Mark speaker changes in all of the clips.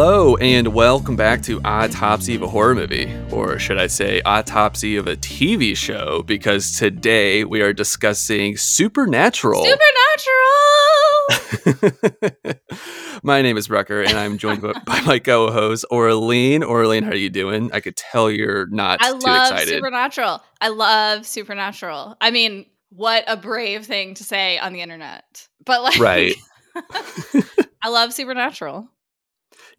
Speaker 1: Hello, and welcome back to Autopsy of a Horror Movie, or should I say, Autopsy of a TV show, because today we are discussing Supernatural.
Speaker 2: Supernatural!
Speaker 1: my name is Brucker, and I'm joined by- my co host, Aurelien. Aurelien, how are you doing? I could tell you're not
Speaker 2: I
Speaker 1: too
Speaker 2: love
Speaker 1: excited.
Speaker 2: Supernatural. I love Supernatural. I mean, what a brave thing to say on the internet. But like
Speaker 1: Right.
Speaker 2: I love Supernatural.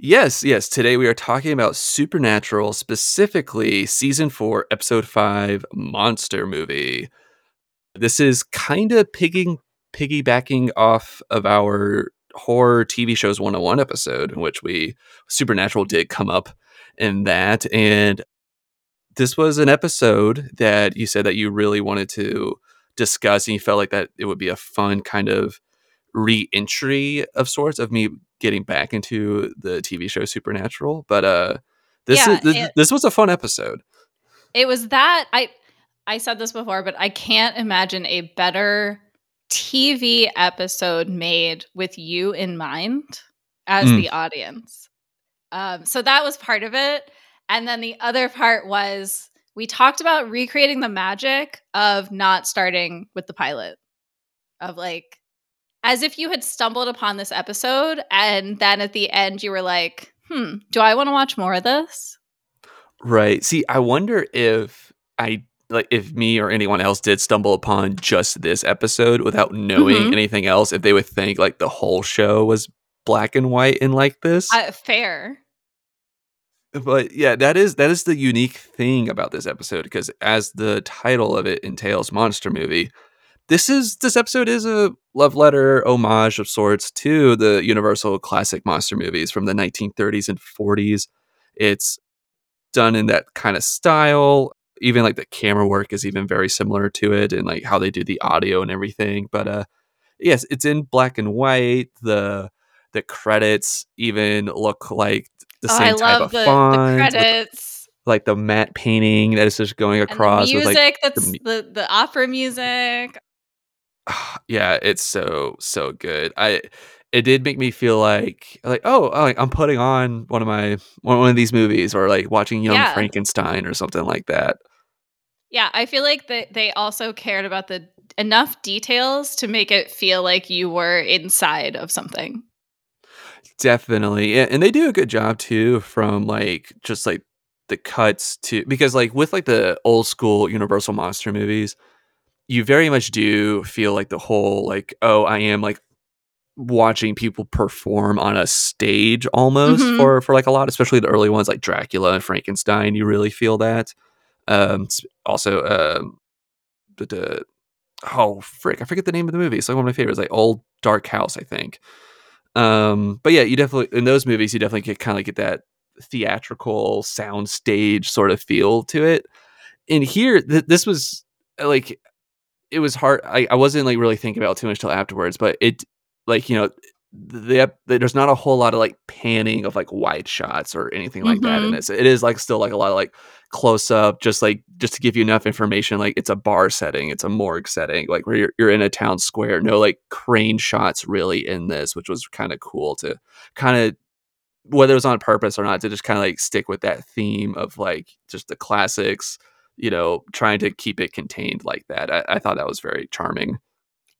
Speaker 1: Yes, yes. Today we are talking about Supernatural, specifically season four, episode five, monster movie. This is kind of pigging, piggybacking off of our horror TV shows 101 episode, in which we Supernatural did come up in that. And this was an episode that you said that you really wanted to discuss, and you felt like that it would be a fun kind of re-entry of sorts of me getting back into the TV show Supernatural. But uh this
Speaker 2: Yeah,
Speaker 1: is this,
Speaker 2: it-
Speaker 1: this was a fun episode.
Speaker 2: It was that I I said this before, but I can't imagine a better TV episode made with you in mind as
Speaker 1: Mm.
Speaker 2: the audience. Um, so that was part of it. And then the other part was we talked about recreating the magic of not starting with the pilot. Of like as if you had stumbled upon this episode and then at the end you were like, hmm, do I want to watch more of this?
Speaker 1: Right. See, I wonder if I like if me or anyone else did stumble upon just this episode without knowing
Speaker 2: Mhm.
Speaker 1: anything else, if they would think like the whole show was black and white and like this.
Speaker 2: Uh, fair.
Speaker 1: but yeah, that is that is the unique thing about this episode because as the title of it entails, monster movie. This is this episode is a love letter homage of sorts to the Universal classic monster movies from the 1930s and 40s. It's done in that kind of style. Even like the camera work is even very similar to it, and like how they do the audio and everything. But uh, yes, it's in black and white. The the credits even look like the
Speaker 2: oh,
Speaker 1: same
Speaker 2: I
Speaker 1: type
Speaker 2: love
Speaker 1: of
Speaker 2: the,
Speaker 1: font,
Speaker 2: the credits
Speaker 1: like the matte painting that is just going
Speaker 2: and the
Speaker 1: across with
Speaker 2: music.
Speaker 1: like
Speaker 2: that's
Speaker 1: mu-
Speaker 2: the, the opera music.
Speaker 1: yeah, it's so so good. I it did make me feel like like oh, oh, like I'm putting on one of my one of these movies or like watching Young
Speaker 2: Yeah.
Speaker 1: Frankenstein or something like that.
Speaker 2: Yeah, I feel like that they also cared about the enough details to make it feel like you were inside of something.
Speaker 1: Definitely. And they do a good job too from like just like the cuts to because like with like the old school Universal monster movies, you very much do feel like the whole like oh, I am like watching people perform on a stage almost
Speaker 2: Mhm.
Speaker 1: for for like a lot especially the early ones like Dracula and Frankenstein, you really feel that. Um also um the, the oh frick, I forget the name of the movie. It's like one of my favorites, like Old Dark House, I think. Um, but yeah, you definitely in those movies you definitely get kind of get that theatrical sound stage sort of feel to it. And here, th- this was like it was hard. I, I wasn't like really thinking about it too much till afterwards, but it like you know the, ep- there's not a whole lot of like panning of like wide shots or anything like that in
Speaker 2: Mhm.
Speaker 1: this. It is like still like a lot of like close up, just like just to give you enough information. Like it's a bar setting, it's a morgue setting, like where you're, you're in a town square. No like crane shots really in this, which was kind of cool to kind of whether it was on purpose or not to just kind of like stick with that theme of like just the classics. You know, trying to keep it contained like that. I, I thought that was very charming.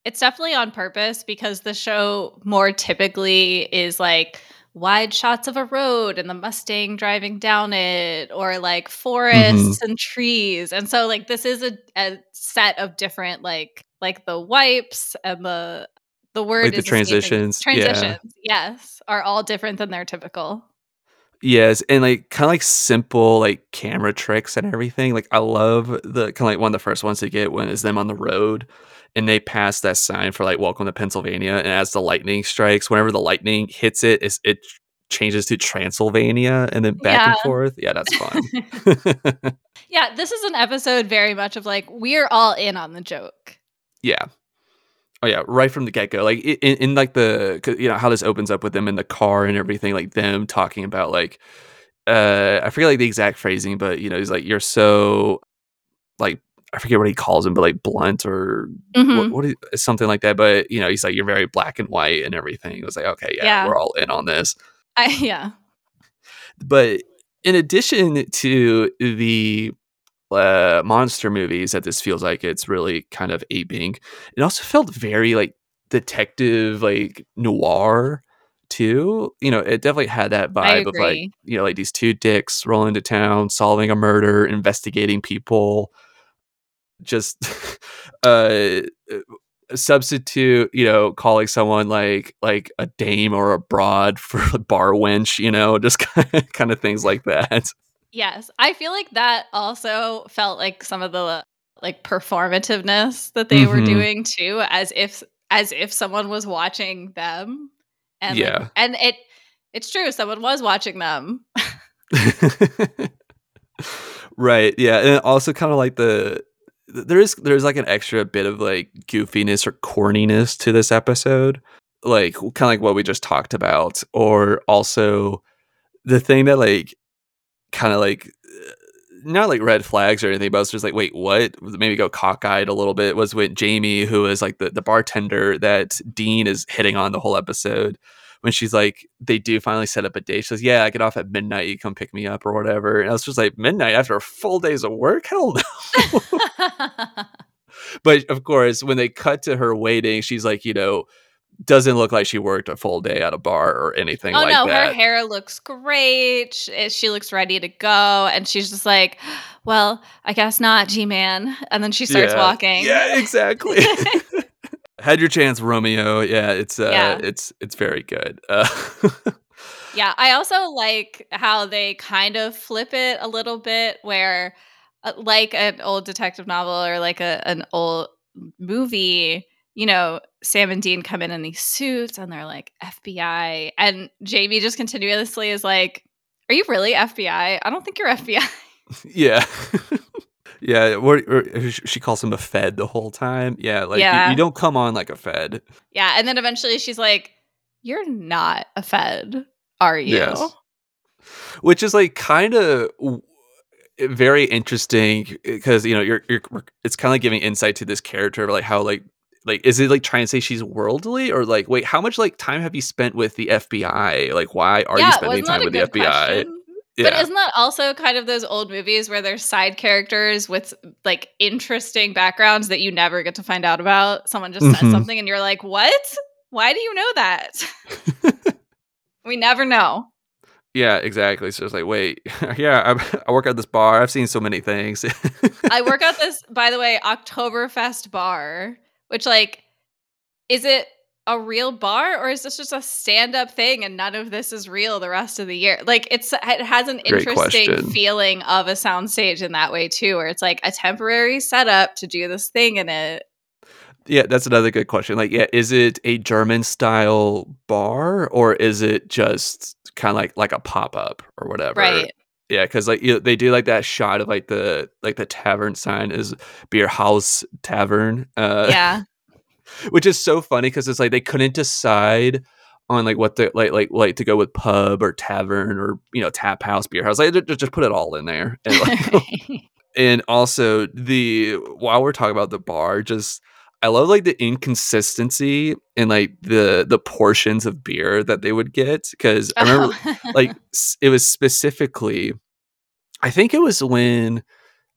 Speaker 2: It's definitely on purpose because the show more typically is like wide shots of a road and the Mustang driving down it, or like mm-hmm. forests and trees. And so, like, this is a, a set of different, like, like the wipes and the the word
Speaker 1: Like the
Speaker 2: escaping
Speaker 1: transitions, yeah.
Speaker 2: Transitions, yes, are all different than their typical.
Speaker 1: Yes, and like kind of like simple like camera tricks and everything. Like I love the kind of like one of the first ones to get when is them on the road and they pass that sign for like welcome to Pennsylvania and as the lightning strikes, whenever the lightning hits it, it changes to Transylvania and then back and forth. Yeah, that's fun.
Speaker 2: yeah, this is an episode very much of like we're all in on the joke.
Speaker 1: yeah. Oh yeah, right from the get go. Like in, in like the you know how this opens up with them in the car and everything, like them talking about like uh I forget like the exact phrasing, but you know he's like you're so like I forget what he calls him, but like blunt or
Speaker 2: Mhm.
Speaker 1: what, what is, something like that. But you know he's like you're very black and white and everything. It was like okay, yeah,
Speaker 2: Yeah.
Speaker 1: we're all in on this.
Speaker 2: I, yeah.
Speaker 1: but in addition to the uh, monster movies that this feels like it's really kind of aping, it also felt very like detective, like noir too. You know, it definitely had that vibe of like, you know, like these two dicks rolling to town, solving a murder, investigating people. Just uh substitute, you know, calling someone like like a dame or a broad for a bar wench, you know, just kind of, kind of things like that.
Speaker 2: Yes. I feel like that also felt like some of the like performativeness that they were
Speaker 1: Mhm.
Speaker 2: doing too as if as if someone was watching them and like
Speaker 1: Yeah.
Speaker 2: and it it's true someone was watching them.
Speaker 1: right. Yeah, and also kind of like the there is there's like an extra bit of like goofiness or corniness to this episode, like kind of like what we just talked about, or also the thing that like kind of like not like red flags or anything, but I was just like, wait, what? Maybe go cockeyed a little bit was with Jamie, who is like the, the bartender that Dean is hitting on the whole episode. When she's like, they do finally set up a date. She says, Yeah, I get off at midnight. You come pick me up or whatever. And I was just like, Midnight after a full days of work? Hell no. but of course, when they cut to her waiting, she's like, you know, doesn't look like she worked a full day at a bar or anything
Speaker 2: oh
Speaker 1: like
Speaker 2: no,
Speaker 1: that.
Speaker 2: her hair looks great. She, eh, she looks ready to go and she's just like, "Well, I guess not, G-man." And then she starts
Speaker 1: yeah.
Speaker 2: walking.
Speaker 1: Yeah, exactly. Had your chance, Romeo. Yeah, it's uh,
Speaker 2: Yeah.
Speaker 1: it's it's very good. Uh,
Speaker 2: Yeah, I also like how they kind of flip it a little bit where uh, like an old detective novel or like a an old movie, you know, Sam and Dean come in in these suits and they're like FBI and Jamie just continuously is like, "Are you really FBI? I don't think you're FBI."
Speaker 1: yeah. Yeah, or, or she calls him a Fed the whole time. Yeah, like you-
Speaker 2: Yeah.
Speaker 1: You, don't come on like a Fed.
Speaker 2: yeah, and then eventually she's like, "You're not a Fed, are you?"
Speaker 1: Yes. which is like kind of very interesting because you know you're you're it's kind of like giving insight to this character like how like like is it like trying to say she's worldly or like wait how much like time have you spent with the FBI like why are you spending time with the FBI
Speaker 2: question? But
Speaker 1: yeah
Speaker 2: isn't that also kind of those old movies where there's side characters with like interesting backgrounds that you never get to find out about? Someone just
Speaker 1: Mhm.
Speaker 2: says something and you're like, "What? Why do you know that?" we never know.
Speaker 1: yeah exactly so it's like wait yeah I, I work at this bar I've seen so many things
Speaker 2: I work at this, by the way, Oktoberfest bar, which like is it a real bar or is this just a stand-up thing and none of this is real the rest of the year? Like it's it has an
Speaker 1: Great
Speaker 2: interesting
Speaker 1: question.
Speaker 2: feeling of a soundstage in that way too, where it's like a temporary setup to do this thing in it.
Speaker 1: Yeah, that's another good question. Like, yeah, is it a German style bar or is it just kind of like like a pop up or whatever?
Speaker 2: Right.
Speaker 1: Yeah, because like you know, they do like that shot of like the like the tavern sign is beer house tavern. Uh,
Speaker 2: Yeah.
Speaker 1: which is so funny because it's like they couldn't decide on like what the like like like to go with pub or tavern or you know tap house beer house. Like just, just put it all in there. And, like, and also the while we're talking about the bar, just I love like the inconsistency in like the the portions of beer that they would get because I remember
Speaker 2: Oh.
Speaker 1: like it was specifically I think it was when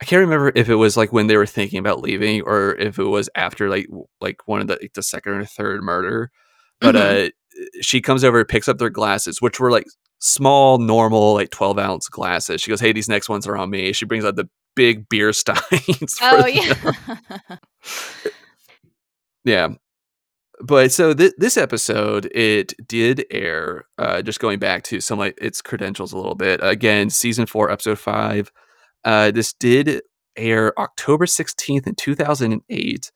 Speaker 1: I can't remember if it was like when they were thinking about leaving or if it was after like like one of the like, the second or third murder. But
Speaker 2: Mhm.
Speaker 1: uh she comes over, picks up their glasses, which were like small, normal, like 12 ounce glasses. She goes, Hey, these next ones are on me. She brings out the big beer steins.
Speaker 2: oh yeah.
Speaker 1: Yeah. But so th- this episode, it did air. Uh, just going back to some like its credentials a little bit. Again, season four, episode five. Uh, this did air October sixteenth in two thousand and eight,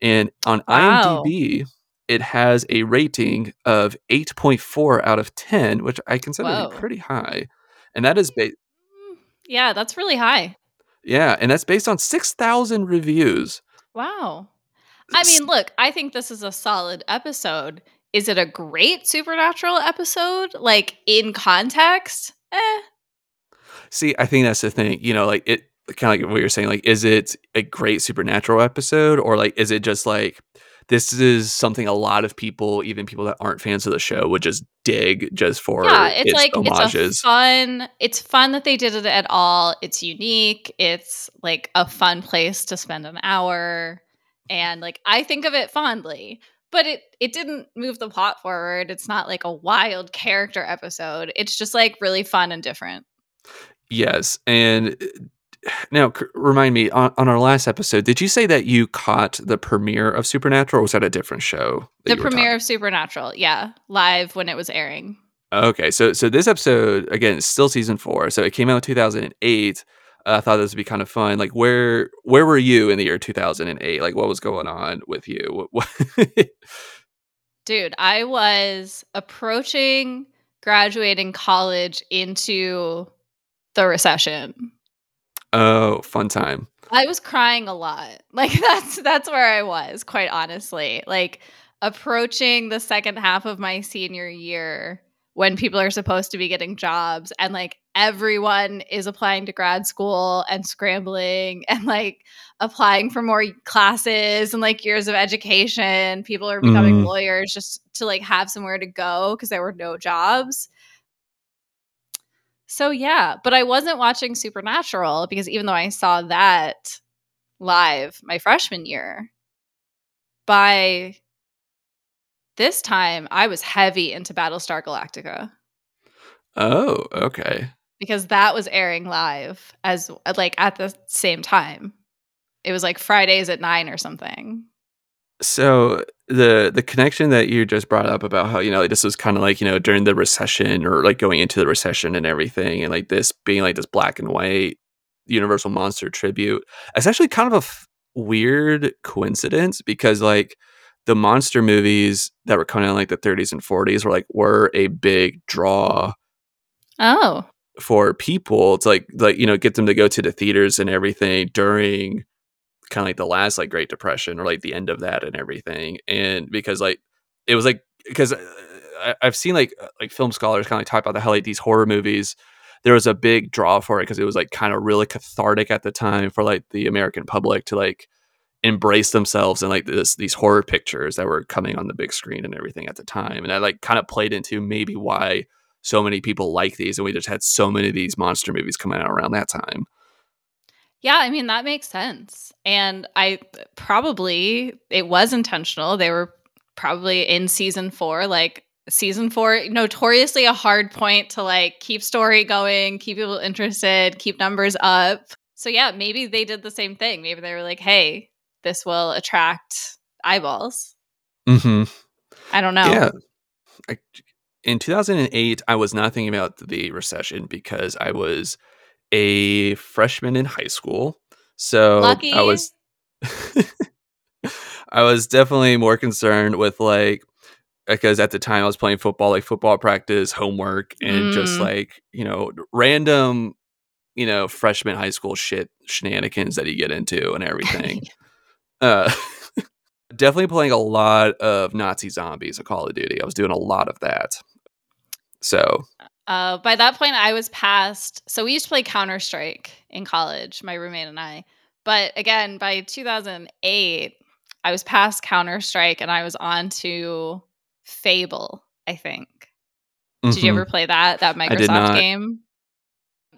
Speaker 1: and on
Speaker 2: Wow.
Speaker 1: IMDb, it has a rating of eight point four out of ten, which I consider to be
Speaker 2: Whoa.
Speaker 1: pretty high. And that is based,
Speaker 2: Mm, yeah, that's really high.
Speaker 1: yeah, and that's based on six thousand reviews.
Speaker 2: Wow. I mean, look, I think this is a solid episode. Is it a great supernatural episode? Like in context? Eh.
Speaker 1: See, I think that's the thing. You know, like it kind of like what you're saying. Like, is it a great supernatural episode, or like is it just like this is something a lot of people, even people that aren't fans of the show, would just dig just for
Speaker 2: yeah, it's,
Speaker 1: its
Speaker 2: like
Speaker 1: homages.
Speaker 2: it's fun. It's fun that they did it at all. It's unique. It's like a fun place to spend an hour, and like I think of it fondly. But it it didn't move the plot forward. It's not like a wild character episode. It's just like really fun and different.
Speaker 1: Yes, and uh, now c- remind me on, on our last episode, did you say that you caught the premiere of Supernatural, or was that a different show?
Speaker 2: The premiere of Supernatural, yeah, live when it was airing.
Speaker 1: Okay, so so this episode again is still season four, so it came out in two thousand and eight. I thought this would be kind of fun. Like, where where were you in the year two thousand and eight? Like, what was going on with you? What, what-
Speaker 2: Dude, I was approaching graduating college into the recession.
Speaker 1: oh, fun time.
Speaker 2: I was crying a lot. Like that's that's where I was, quite honestly. Like approaching the second half of my senior year when people are supposed to be getting jobs and like everyone is applying to grad school and scrambling and like applying for more classes and like years of education. People are becoming
Speaker 1: Mhm.
Speaker 2: lawyers just to like have somewhere to go because there were no jobs. So yeah, but I wasn't watching Supernatural because even though I saw that live my freshman year, by this time I was heavy into Battlestar Galactica
Speaker 1: Oh, okay.
Speaker 2: because that was airing live as like at the same time. It was like Fridays at 9 or something.
Speaker 1: So the the connection that you just brought up about how you know this was kind of like you know during the recession or like going into the recession and everything, and like this being like this black and white Universal monster tribute. It's actually kind of a f- weird coincidence because like the monster movies that were coming out in like the 30s and 40s were like were a big draw
Speaker 2: Oh.
Speaker 1: for people to like like you know get them to go to the theaters and everything during kind of like the last like Great Depression or like the end of that and everything and because like it was like because I, I've seen like uh, like film scholars kind of like talk about the how like these horror movies there was a big draw for it because it was like kind of really cathartic at the time for like the American public to like embrace themselves and like this these horror pictures that were coming on the big screen and everything at the time and I like kind of played into maybe why so many people like these and we just had so many of these monster movies coming out around that time
Speaker 2: Yeah, I mean that makes sense. And I probably it was intentional. They were probably in season 4 like season 4 notoriously a hard point to like keep story going, keep people interested, keep numbers up. So yeah, maybe they did the same thing. Maybe they were like, "Hey, this will attract eyeballs."
Speaker 1: mm-hmm.
Speaker 2: I don't know.
Speaker 1: Yeah. I, in 2008, I was not thinking about the recession because I was a freshman in high school. So
Speaker 2: Lucky.
Speaker 1: I was I was definitely more concerned with like because at the time I was playing football, like football practice, homework, and just
Speaker 2: Mm.
Speaker 1: like, you know, random, you know, freshman high school shit shenanigans that you get into and everything. uh definitely playing a lot of Nazi zombies of Call of Duty. I was doing a lot of that. So
Speaker 2: Uh, by that point, I was past. So we used to play Counter Strike in college, my roommate and I. But again, by 2008, I was past Counter Strike and I was on to Fable. I think. Did you
Speaker 1: mhm.
Speaker 2: ever play that that Microsoft game?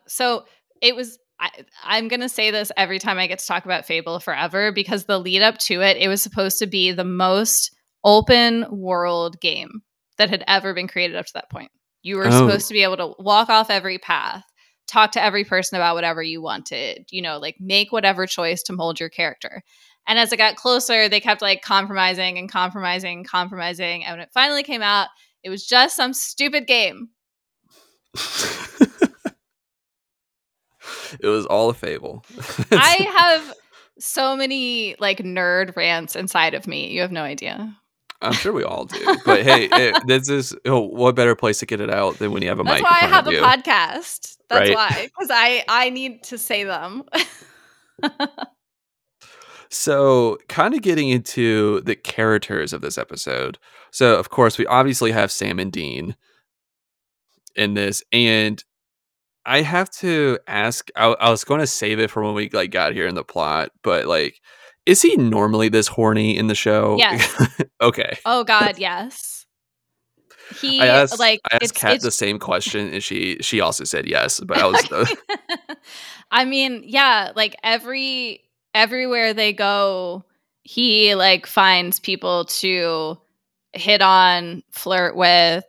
Speaker 2: So it was. I, I'm gonna say this every time I get to talk about Fable forever because the lead up to it, it was supposed to be the most open world game that had ever been created up to that point. You were
Speaker 1: Oh.
Speaker 2: supposed to be able to walk off every path, talk to every person about whatever you wanted, you know, like make whatever choice to mold your character. And as it got closer, they kept like compromising and compromising and compromising. And when it finally came out, it was just some stupid game.
Speaker 1: it was all a fable.
Speaker 2: I have so many like nerd rants inside of me. You have no idea.
Speaker 1: I'm sure we all do. But hey, it, this is oh, what better place to get it out than when you have a
Speaker 2: That's
Speaker 1: mic.
Speaker 2: That's why I have a podcast. That's
Speaker 1: Right.
Speaker 2: why. Because I I need to say them.
Speaker 1: So, kind of getting into the characters of this episode. So, of course, we obviously have Sam and Dean in this, and I have to ask. I, I was going to save it for when we like got here in the plot, but like Is he normally this horny in the show?
Speaker 2: Yes.
Speaker 1: okay.
Speaker 2: Oh God, yes. He
Speaker 1: I asked
Speaker 2: like
Speaker 1: I asked Kat the same question, and she she also said yes. But I was uh
Speaker 2: I mean, yeah, like every everywhere they go, he like finds people to hit on, flirt with,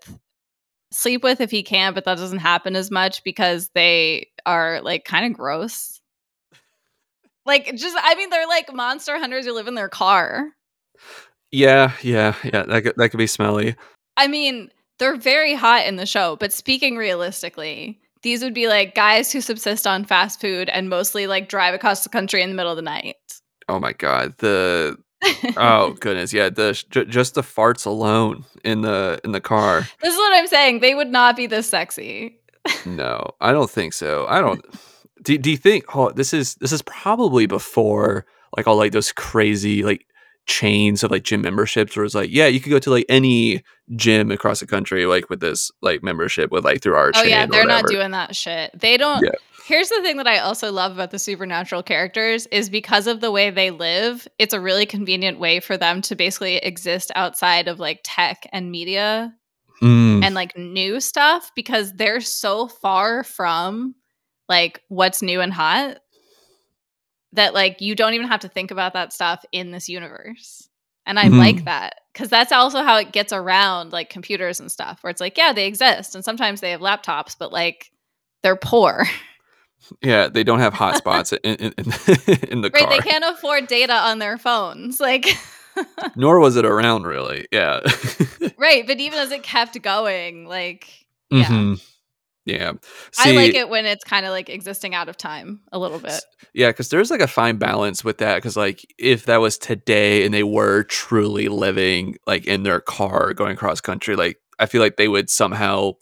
Speaker 2: sleep with if he can, but that doesn't happen as much because they are like kind of gross. Like just I mean they're like monster hunters who live in their car.
Speaker 1: yeah, yeah, yeah. That could, that could be smelly.
Speaker 2: I mean, they're very hot in the show, but speaking realistically, these would be like guys who subsist on fast food and mostly like drive across the country in the middle of the night.
Speaker 1: Oh my god. The oh goodness, yeah. The j- just the farts alone in the in the car.
Speaker 2: This is what I'm saying. They would not be this sexy.
Speaker 1: No, I don't think so. I don't. Do, do you think? Oh, this is this is probably before like all like those crazy like chains of like gym memberships where it's like yeah you could go to like any gym across the country like with this like membership with like through our
Speaker 2: Oh
Speaker 1: chain
Speaker 2: yeah, they're not doing that shit. They don't
Speaker 1: Yeah.
Speaker 2: Here's the thing that I also love about the supernatural characters is because of the way they live, it's a really convenient way for them to basically exist outside of like tech and media
Speaker 1: Mm,
Speaker 2: and like new stuff because they're so far from like what's new and hot that like you don't even have to think about that stuff in this universe. And I
Speaker 1: Mhm.
Speaker 2: like that because that's also how it gets around like computers and stuff where it's like, yeah, they exist and sometimes they have laptops, but like they're poor.
Speaker 1: yeah, they don't have hotspots in, in, in, the
Speaker 2: right?
Speaker 1: car.
Speaker 2: They can't afford data on their phones. Like,
Speaker 1: Nor was it around really. Yeah.
Speaker 2: right. But even as it kept going, like, yeah.
Speaker 1: Mhm. Yeah.
Speaker 2: I like it when it's kind of like existing out of time a little bit.
Speaker 1: Yeah, because there's like a fine balance with that. Because like if that was today and they were truly living like in their car going cross country, like I feel like they would somehow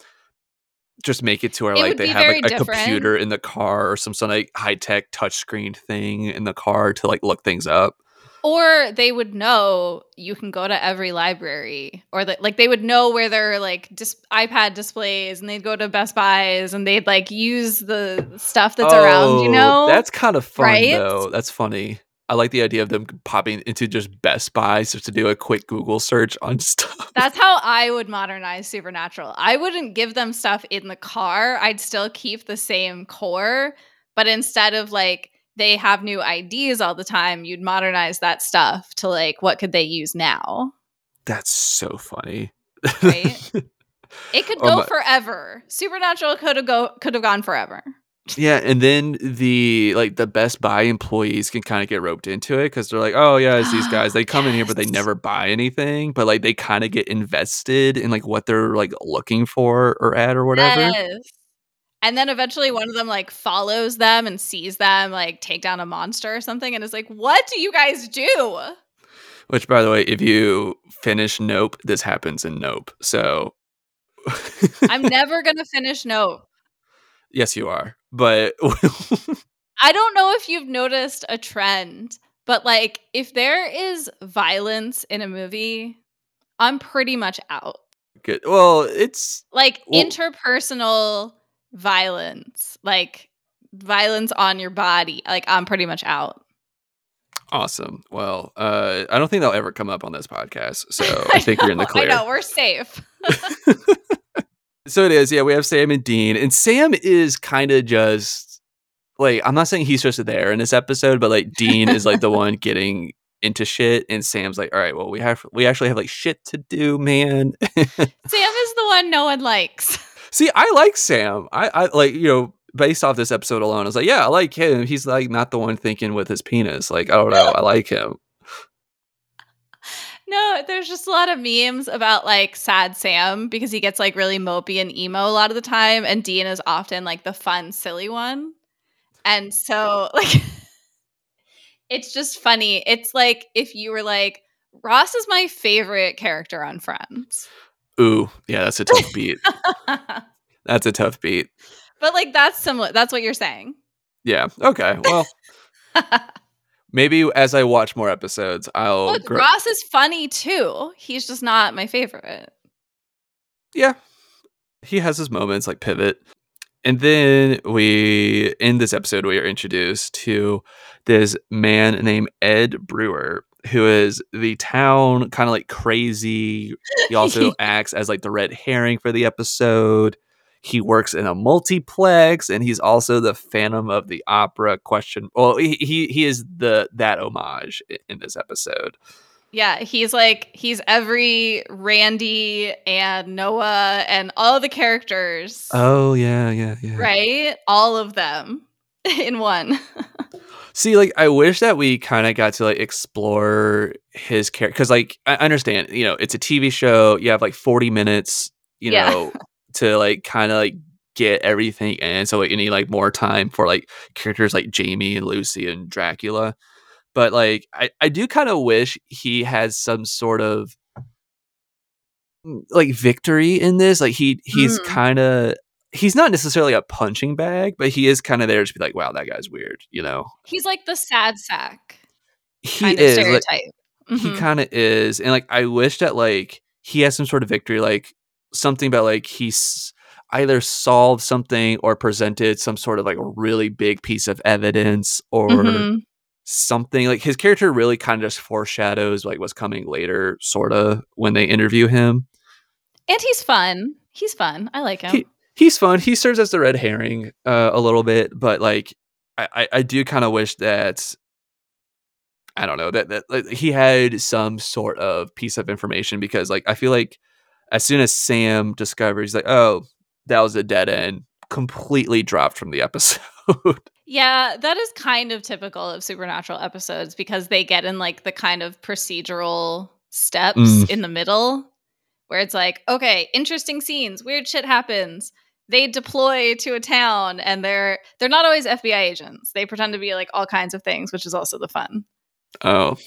Speaker 1: just make it to where
Speaker 2: It
Speaker 1: like they have like, a computer in the car or some sort of like high tech touchscreen thing in the car to like look things up.
Speaker 2: Or they would know you can go to every library, or that like they would know where their like dis- iPad displays, and they'd go to Best Buys, and they'd like use the stuff that's around. You
Speaker 1: Oh,
Speaker 2: know,
Speaker 1: that's kind of fun
Speaker 2: right?
Speaker 1: though. That's funny. I like the idea of them popping into just Best Buys just to do a quick Google search on stuff.
Speaker 2: That's how I would modernize Supernatural. I wouldn't give them stuff in the car. I'd still keep the same core, but instead of like they have new IDs all the time, you'd modernize that stuff to like what could they use now,
Speaker 1: That's so funny.
Speaker 2: right? it could
Speaker 1: Oh
Speaker 2: go
Speaker 1: my-
Speaker 2: forever. Supernatural could have go could have gone forever.
Speaker 1: Yeah, and then the like the Best Buy employees can kind of get roped into it because they're like, oh yeah, it's these guys. They come in here, but they never buy anything. But like they kind of get invested in like what they're like looking for or at or whatever.
Speaker 2: Yes. And then eventually one of them like follows them and sees them like take down a monster or something and is like, "What do you guys do?"
Speaker 1: Which, by the way, if you finish Nope, this happens in Nope. So
Speaker 2: I'm never going to finish Nope.
Speaker 1: yes, you are. But
Speaker 2: I don't know if you've noticed a trend, but like if there is violence in a movie, I'm pretty much out.
Speaker 1: good. Well, it's
Speaker 2: Like
Speaker 1: Well-
Speaker 2: interpersonal violence, like violence on your body, like I'm pretty much out.
Speaker 1: awesome. Well, uh, I don't think they'll ever come up on this podcast. So I think you're in the clear.
Speaker 2: I know, we're safe.
Speaker 1: So it is, yeah. We have Sam and Dean, and Sam is kind of just like I'm not saying he's just there in this episode, but like Dean is like the one getting into shit, and Sam's like, all right, well, we have we actually have like shit to do, man.
Speaker 2: Sam is the one no one likes.
Speaker 1: See, I like Sam. I, I like you know based off this episode alone, I was like, yeah, I like him. He's like not the one thinking with his penis. Like I don't know, I like him.
Speaker 2: No, there's just a lot of memes about like sad Sam because he gets like really mopey and emo a lot of the time, and Dean is often like the fun, silly one. And so, like, it's just funny. It's like if you were like, Ross is my favorite character on Friends.
Speaker 1: Ooh, yeah, that's a tough beat. That's a tough beat.
Speaker 2: But like, that's similar. That's what you're saying.
Speaker 1: Yeah. Okay. Well, maybe as I watch more episodes, I'll
Speaker 2: Look,
Speaker 1: grow-
Speaker 2: Ross is funny too. He's just not my favorite.
Speaker 1: yeah he has his moments like pivot and then we in this episode we are introduced to this man named Ed Brewer who is the town kind of like crazy. He also acts as like the red herring for the episode. He works in a multiplex and he's also the Phantom of the Opera question. Well, he he, he is the that homage in, in this episode.
Speaker 2: Yeah, he's like he's every Randy and Noah and all the characters.
Speaker 1: Oh yeah, yeah, yeah.
Speaker 2: Right? All of them in one.
Speaker 1: See, like I wish that we kind of got to like explore his character because, like, I understand, you know, it's a TV show. You have like forty minutes, you
Speaker 2: Yeah.
Speaker 1: know, to like kind of like get everything in. So like, you need like more time for like characters like Jamie and Lucy and Dracula. But like, I I do kind of wish he has some sort of mm, like victory in this. Like he he's
Speaker 2: Mm.
Speaker 1: kind of he's not necessarily a punching bag, but he is kind of there to be like, wow, that guy's weird, you know.
Speaker 2: He's like the sad sack
Speaker 1: He
Speaker 2: kind
Speaker 1: is
Speaker 2: of
Speaker 1: like,
Speaker 2: stereotype.
Speaker 1: he kind of is and like i wish that like he has some sort of victory like something about like he's either solved something or presented some sort of like really big piece of evidence or
Speaker 2: Mhm.
Speaker 1: something like his character really kind of just foreshadows like what's coming later sort of when they interview him
Speaker 2: And he's fun. He's fun. I like him.
Speaker 1: He- he's fun he serves as the red herring uh, a little bit but like i i, do kind of wish that I don't know that that like, he had some sort of piece of information because like I feel like as soon as Sam discovers like oh that was a dead end completely dropped from the episode.
Speaker 2: Yeah, that is kind of typical of supernatural episodes because they get in like the kind of procedural steps
Speaker 1: Mm.
Speaker 2: in the middle where it's like, okay, interesting scenes, weird shit happens. They deploy to a town and they're they're not always FBI agents. They pretend to be like all kinds of things, which is also the fun.
Speaker 1: oh,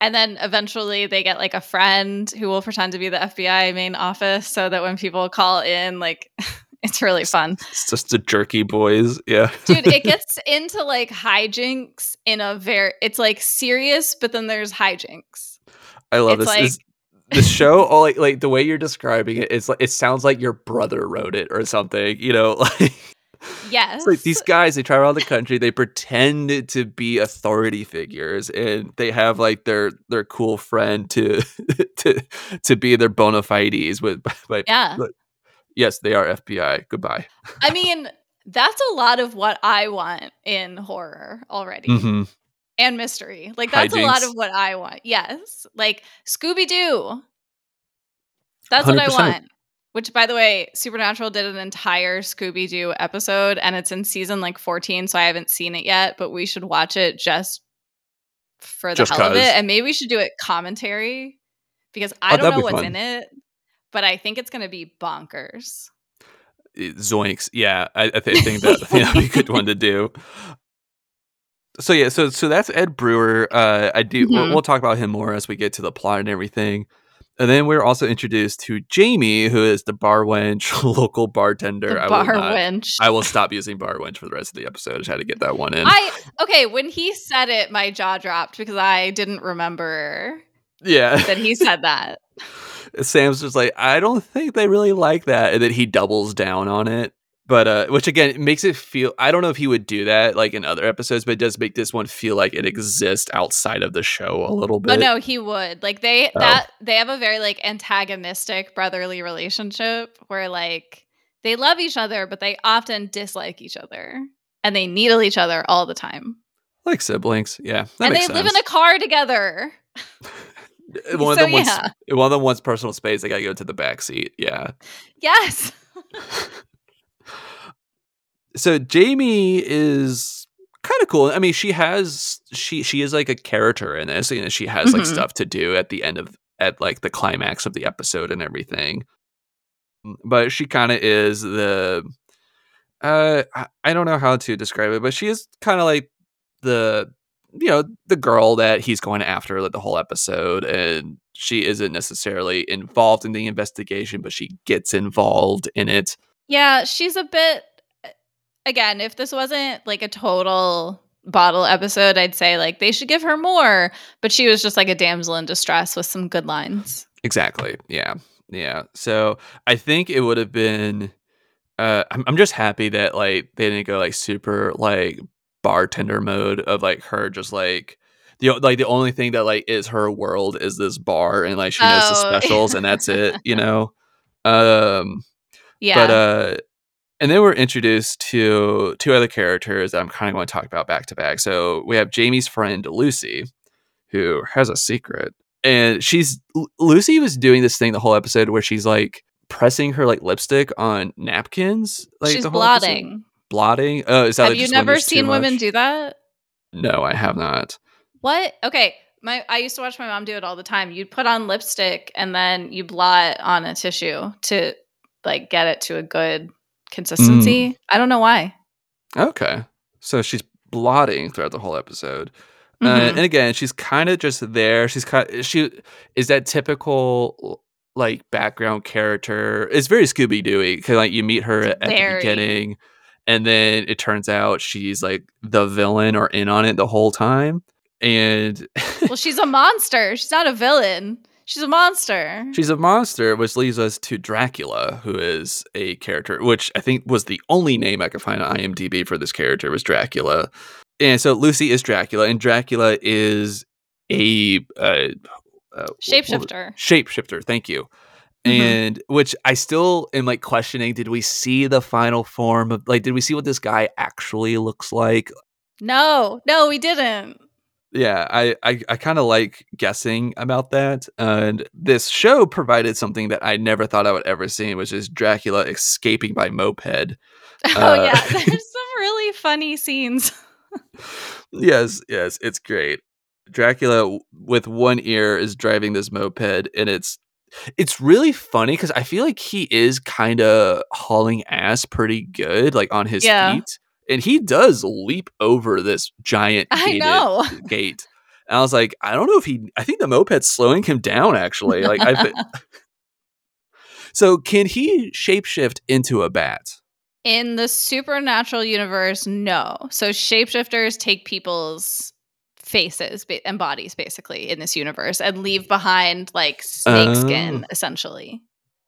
Speaker 2: And then eventually they get like a friend who will pretend to be the FBI main office so that when people call in like it's really fun.
Speaker 1: it's just the jerky boys. Yeah,
Speaker 2: dude it gets into like hijinks in a very it's like serious but then there's hijinks
Speaker 1: I love
Speaker 2: it's
Speaker 1: this.
Speaker 2: like-
Speaker 1: this. The show, all like like the way you're describing it, it's like it sounds like your brother wrote it or something. You know, like
Speaker 2: yes
Speaker 1: like these guys, they travel around the country, they pretend to be authority figures, and they have like their their cool friend to to to be their bona fides with. By,
Speaker 2: yeah
Speaker 1: yes, they are FBI. Goodbye.
Speaker 2: i mean that's a lot of what i want in horror already
Speaker 1: hmm
Speaker 2: and mystery. Like that's a lot of what i want. Yes. Like scooby-doo. That's what i want. Which by the way supernatural did an entire scooby-doo episode and it's in season like 14 so i haven't seen it yet but we should watch it just for the
Speaker 1: Just
Speaker 2: hell of it and maybe we should do it commentary because i
Speaker 1: Oh,
Speaker 2: don't know what's
Speaker 1: fun.
Speaker 2: in it but i think it's going to be bonkers.
Speaker 1: Eh, zoinks. Yeah, I, I, think that yeah, be a good one to do. So yeah, so so that's Ed Brewer. Uh, I do. We'll,
Speaker 2: Mhm.
Speaker 1: we'll talk about him more as we get to the plot and everything. And then we're also introduced to Jamie, who is the bar wench, local bartender.
Speaker 2: the
Speaker 1: I
Speaker 2: bar
Speaker 1: will not,
Speaker 2: wench
Speaker 1: I will stop using bar wench for the rest of the episode. I just had to get that one in.
Speaker 2: I okay when he said it my jaw dropped because i didn't remember
Speaker 1: yeah,
Speaker 2: that he said that
Speaker 1: Sam's just like, I don't think they really like that, and then he doubles down on it. But uh, which again it makes it feel. I don't know if he would do that like in other episodes, but it does make this one feel like it exists outside of the show a little bit.
Speaker 2: Oh no, he would. Like they
Speaker 1: Oh.
Speaker 2: that they have a very like antagonistic brotherly relationship where like they love each other but they often dislike each other and they needle each other all the time.
Speaker 1: like siblings. Yeah,
Speaker 2: and they
Speaker 1: makes
Speaker 2: live in a car together.
Speaker 1: one of
Speaker 2: so
Speaker 1: them wants
Speaker 2: yeah.
Speaker 1: one of them wants personal space. They gotta go to the back seat. Yeah.
Speaker 2: Yes.
Speaker 1: so Jamie is kind of cool. I mean, she has she she is like a character in this. You know, she has like
Speaker 2: Mhm.
Speaker 1: stuff to do at the end of at like the climax of the episode and everything. But she kind of is the uh I, I don't know how to describe it, but she is kind of like the you know the girl that he's going after like the whole episode and she isn't necessarily involved in the investigation but she gets involved in it
Speaker 2: Yeah, she's a bit again, if this wasn't like a total bottle episode, I'd say like they should give her more, but she was just like a damsel in distress with some good lines.
Speaker 1: Exactly. Yeah. Yeah. So I think it would have been Uh, I'm I'm just happy that like they didn't go like super like bartender mode of like her just like the like the only thing that like is her world is this bar and like she knows the
Speaker 2: Oh.
Speaker 1: specials and that's it, you know. Um,
Speaker 2: Yeah.
Speaker 1: but uh, and then we're introduced to two other characters that I'm kind of going to talk about back to back. So we have Jamie's friend Lucy, who has a secret, and she's Lu- Lucy was doing this thing the whole episode where she's like pressing her like lipstick on napkins. Like
Speaker 2: She's
Speaker 1: the whole episode.
Speaker 2: blotting.
Speaker 1: Blotting. Oh, is that
Speaker 2: Have you never seen women do that?
Speaker 1: No, I have not.
Speaker 2: What? Okay. My I used to watch my mom do it all the time. You'd put on lipstick and then you blot on a tissue to like get it to a good consistency.
Speaker 1: Mm.
Speaker 2: I don't know why.
Speaker 1: Okay, so she's blotting throughout the whole episode. Uh,
Speaker 2: Mhm.
Speaker 1: and again, she's kind of just there. She's kind. She is that typical like background character. It's very Scooby Dooey because like you meet her at, at the beginning, and then it turns out she's like the villain or in on it the whole time. And
Speaker 2: well, she's a monster. She's not a villain. She's a monster.
Speaker 1: she's a monster, which leads us to Dracula, who is a character, which I think was the only name I could find on IMDb for this character was Dracula. And so Lucy is Dracula, and Dracula is a uh, uh,
Speaker 2: Shapeshifter.
Speaker 1: shapeshifter. Thank you.
Speaker 2: Mhm.
Speaker 1: And which I still am like questioning. Did we see the final form of like? Did we see what this guy actually looks like?
Speaker 2: No, no, we didn't.
Speaker 1: Yeah, I I, I kind of like guessing about that. And this show provided something that I never thought I would ever see, which is Dracula escaping by moped.
Speaker 2: Oh
Speaker 1: Uh,
Speaker 2: yeah, there's some really funny scenes.
Speaker 1: yes, yes, it's great. Dracula with one ear is driving this moped, and it's it's really funny because I feel like he is kind of hauling ass pretty good, like on his
Speaker 2: Yeah.
Speaker 1: feet, and he does leap over this giant
Speaker 2: I know.
Speaker 1: gate. And I was like, I don't know if he. I think the moped's slowing him down. Actually, like I. so can he shapeshift into a bat?
Speaker 2: In the supernatural universe, no. So shapeshifters take people's faces and bodies basically in this universe and leave behind like snake skin
Speaker 1: Oh.
Speaker 2: essentially.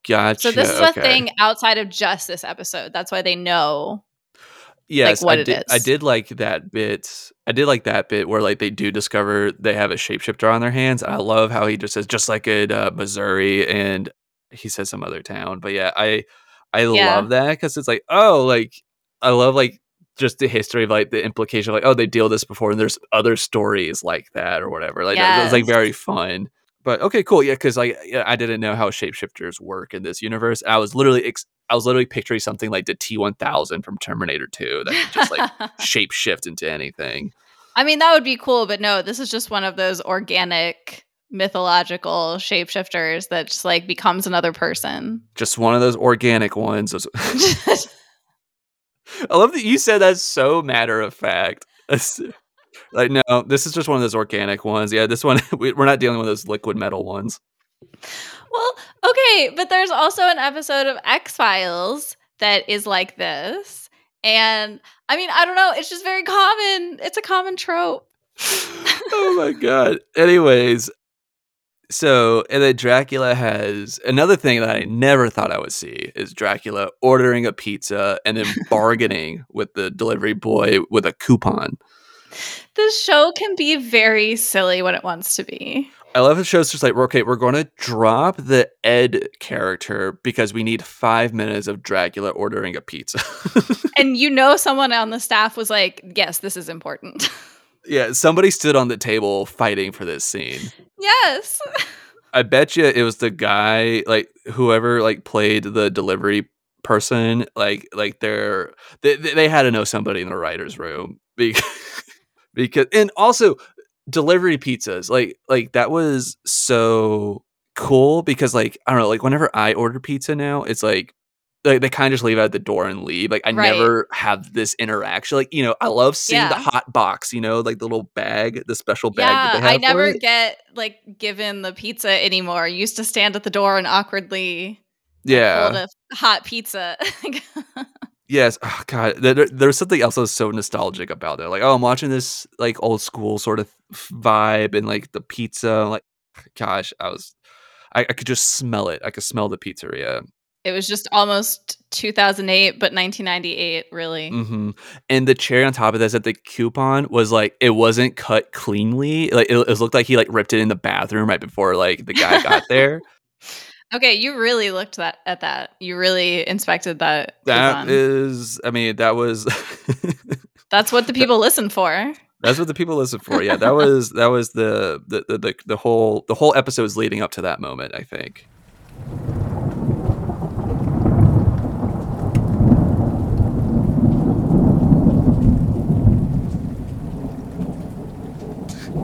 Speaker 1: Gotcha.
Speaker 2: So this is
Speaker 1: okay.
Speaker 2: a thing outside of just this episode. That's why they know.
Speaker 1: Yes,
Speaker 2: what
Speaker 1: I
Speaker 2: it
Speaker 1: did. I did like that bit. I did like that bit where like they do discover they have a shapeshifter on their hands. I love how he just says just like in uh, Missouri, and he says some other town. But yeah, I I
Speaker 2: Yeah.
Speaker 1: love that because it's like oh like I love like just the history of like the implication of like oh they deal this before and there's other stories like that or whatever. Like that- it's like very fun. But okay, cool. Yeah, because like I didn't know how shapeshifters work in this universe. I was literally ex- I was literally picturing something like the T one thousand from Terminator Two that could just like shapeshift into anything.
Speaker 2: I mean, that would be cool, but no, this is just one of those organic mythological shapeshifters that just like becomes another person.
Speaker 1: Just one of those organic ones. I love that you said that so matter of fact. Like no, this is just one of those organic ones. Yeah, this one we're not dealing with those liquid metal ones.
Speaker 2: Well, okay, but there's also an episode of X Files that is like this. And I mean, I don't know, it's just very common. It's a common trope.
Speaker 1: oh my god. Anyways, so and then Dracula has another thing that I never thought I would see is Dracula ordering a pizza and then bargaining with the delivery boy with a coupon.
Speaker 2: This show can be very silly when it wants to be.
Speaker 1: I love the show's just like, okay, we're going to drop the Ed character because we need five minutes of Dracula ordering a pizza.
Speaker 2: And you know, someone on the staff was like, yes, this is important.
Speaker 1: yeah, somebody stood on the table fighting for this scene.
Speaker 2: yes.
Speaker 1: I bet you it was the guy, like whoever, like played the delivery person. Like, like they're they they they had to know somebody in the writers' room because because and also delivery pizzas like like that was so cool because like I don't know like whenever I order pizza now it's like like they kind of just leave at the door and leave like I
Speaker 2: Right.
Speaker 1: never have this interaction like you know I love seeing the hot box you know like the little bag the special bag
Speaker 2: Yeah,
Speaker 1: that they have
Speaker 2: I never get like given the pizza anymore. I used to stand at the door and awkwardly
Speaker 1: yeah
Speaker 2: hold a hot pizza.
Speaker 1: Yes. Oh, God, there, there- there's something else that was so nostalgic about it. Like, oh, I'm watching this like old school sort of vibe and like the pizza. Like, gosh, I was, I, I could just smell it. I could smell the pizzeria.
Speaker 2: It was just almost 2008, but 1998, really.
Speaker 1: hmm And the cherry on top of this, that the coupon was like it wasn't cut cleanly. Like it, it looked like he like ripped it in the bathroom right before like the guy got there.
Speaker 2: Okay, you really looked that at that. You really inspected that.
Speaker 1: That is, I mean, that was.
Speaker 2: That's what the people listen for.
Speaker 1: That's what the people listen for. Yeah, that was that was the the, the the the whole the whole episode was leading up to that moment. I think.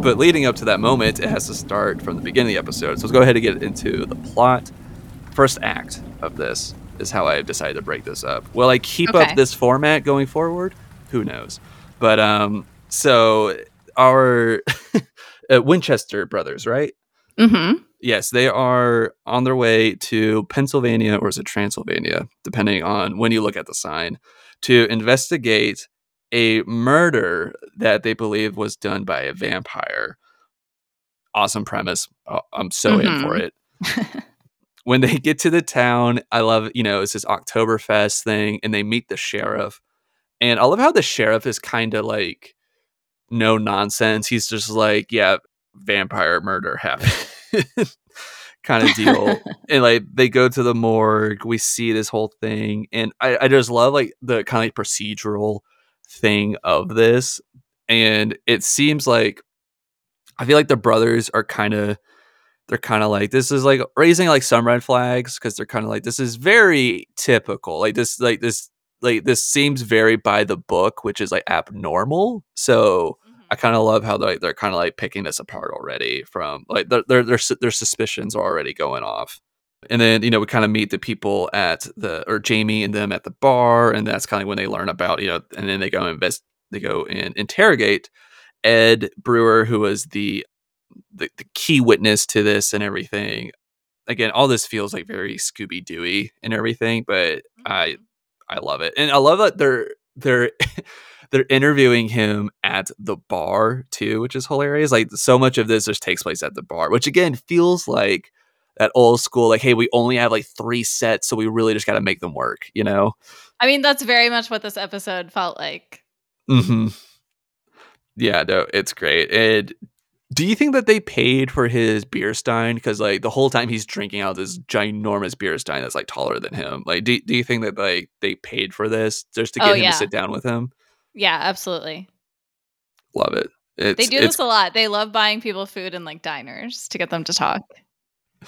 Speaker 1: But leading up to that moment, it has to start from the beginning of the episode. So let's go ahead and get into the plot. First act of this is how I've decided to break this up. Will I keep
Speaker 2: Okay.
Speaker 1: up this format going forward? Who knows? But um, so our uh, Winchester brothers, right?
Speaker 2: Mm-hmm.
Speaker 1: Yes, they are on their way to Pennsylvania or is it Transylvania, depending on when you look at the sign, to investigate a murder that they believe was done by a vampire. Awesome premise. Uh, I'm so in for
Speaker 2: Mhm.
Speaker 1: it. when they get to the town, I love, you know, it's this Oktoberfest thing, and they meet the sheriff. And I love how the sheriff is kind of like no nonsense. He's just like, yeah, vampire murder happened. kind of deal. and like they go to the morgue, we see this whole thing. And I, I just love like the kind of like procedural thing of this. And it seems like I feel like the brothers are kind of they're kind of like this is like raising like some red flags because they're kind of like this is very typical like this like this like this seems very by the book which is like abnormal so mm-hmm. i kind of love how they're, they're kind of like picking this apart already from like their, their their their suspicions are already going off and then you know we kind of meet the people at the or jamie and them at the bar and that's kind of when they learn about you know and then they go invest they go and interrogate ed brewer who was the the, the key witness to this and everything. Again, all this feels like very Scooby Dooey and everything, but I mm-hmm. I love it, and I love that they're they're they're interviewing him at the bar too, which is hilarious. Like so much of this just takes place at the bar, which again feels like that old school. Like, hey, we only have like three sets, so we really just got to make them work, you know?
Speaker 2: I mean, that's very much what this episode felt like.
Speaker 1: hmm Yeah, no, it's great. And do you think that they paid for his beer stein? Because like the whole time he's drinking out this ginormous beer stein that's like taller than him. Like, do do you think that like they paid for this just to
Speaker 2: Oh,
Speaker 1: get him
Speaker 2: yeah.
Speaker 1: to sit down with him?
Speaker 2: Yeah, absolutely.
Speaker 1: Love it. It's,
Speaker 2: They do this a lot. They love buying people food in like diners to get them to talk.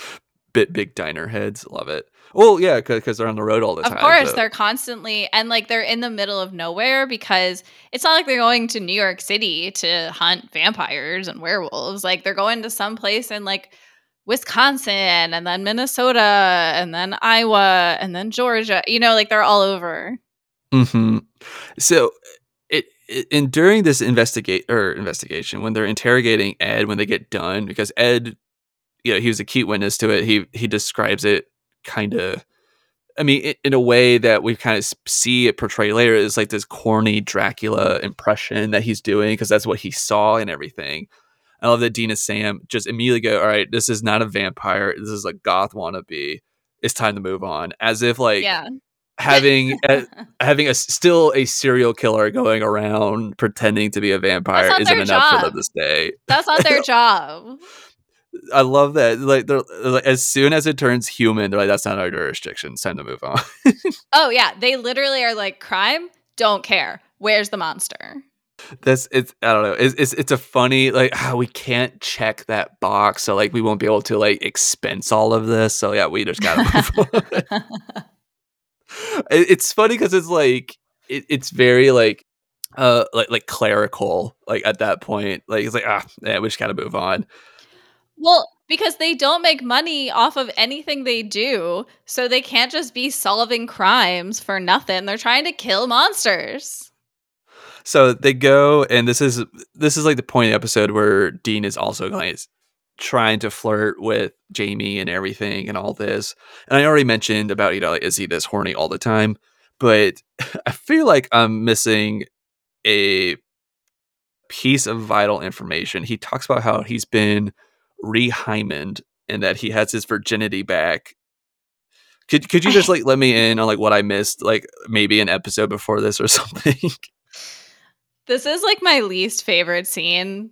Speaker 1: bit big diner heads. Love it. Well, yeah, because they're on the road all the
Speaker 2: Of
Speaker 1: time.
Speaker 2: Of course,
Speaker 1: so-
Speaker 2: they're constantly and like they're in the middle of nowhere because it's not like they're going to New York City to hunt vampires and werewolves. Like they're going to some place in like Wisconsin and then Minnesota and then Iowa and then Georgia. You know, like they're all over.
Speaker 1: hmm So, and during this investigate or investigation, when they're interrogating Ed, when they get done, because Ed, you know, he was a key witness to it. He he describes it kind of. I mean, i in a way that we kind of see it portrayed later is like this corny Dracula impression that he's doing because that's what he saw and everything. I love that and Sam just immediately go, "All right, this is not a vampire. This is a goth wannabe. It's time to move on." As if like
Speaker 2: yeah.
Speaker 1: having a, having a still a serial killer going around pretending to be a vampire isn't enough for them to stay.
Speaker 2: That's not their job.
Speaker 1: I love that. Like, they're, like as soon as it turns human, they're like, "That's not our jurisdiction. It's time to move on."
Speaker 2: Oh yeah, they literally are like crime, don't care. Where's the monster?
Speaker 1: This it's. I don't know. It's it's, it's a funny like how we can't check that box, so like we won't be able to like expense all of this. So yeah, we just gotta move on. It- it's funny because it's like it, it's very like uh like like clerical like at that point like it's like ah yeah we just gotta move on
Speaker 2: Well, because they don't make money off of anything they do, so they can't just be solving crimes for nothing. They're trying to kill monsters.
Speaker 1: so they go and this is this is like the point of the episode where dean is also like trying to flirt with jamie and everything and all this and i already mentioned about you know like, is he this horny all the time but i feel like i'm missing a piece of vital information he talks about how he's been rehymened and that he has his virginity back Could could you just like let me in on like what I missed, like maybe an episode before this or something?
Speaker 2: This is like my least favorite scene.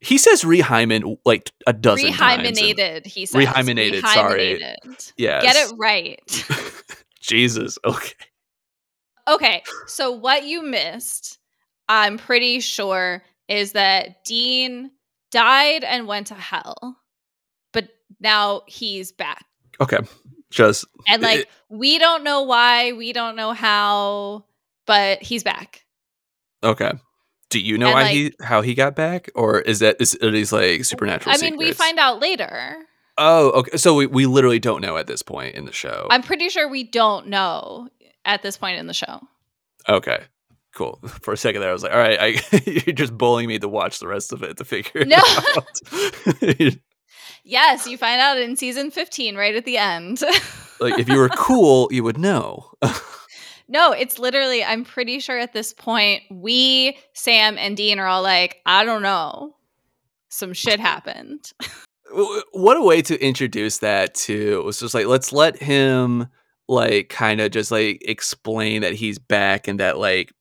Speaker 1: He says rehymen like a dozen times. and-
Speaker 2: he says.
Speaker 1: Rehymenated, sorry.
Speaker 2: Rehymenated.
Speaker 1: Yes.
Speaker 2: Get it right.
Speaker 1: Jesus. Okay.
Speaker 2: Okay, so what you missed, I'm pretty sure, is that Dean died and went to hell, but now he's back.
Speaker 1: Okay. Just
Speaker 2: And like,
Speaker 1: It-
Speaker 2: we don't know why, we don't know how, but he's back.
Speaker 1: okay. Do you know
Speaker 2: And,
Speaker 1: why
Speaker 2: like-
Speaker 1: he how he got back, or is that is are these like supernatural?
Speaker 2: I mean, we find out later.
Speaker 1: Oh, okay. So we, we literally don't know at this point in the show.
Speaker 2: I'm pretty sure we don't know at this point in the show.
Speaker 1: okay. Cool. For a second there, I was like, all right, I, you're just bullying me to watch the rest of it to figure it out.
Speaker 2: Yes, you find out in season 15 right at the end.
Speaker 1: like, if you were cool, you would know.
Speaker 2: no, it's literally, I'm pretty sure at this point, we, Sam, and Dean are all like, I don't know. Some shit happened.
Speaker 1: What a way to introduce that to it was just like let's let him like kind of just like explain that he's back and that like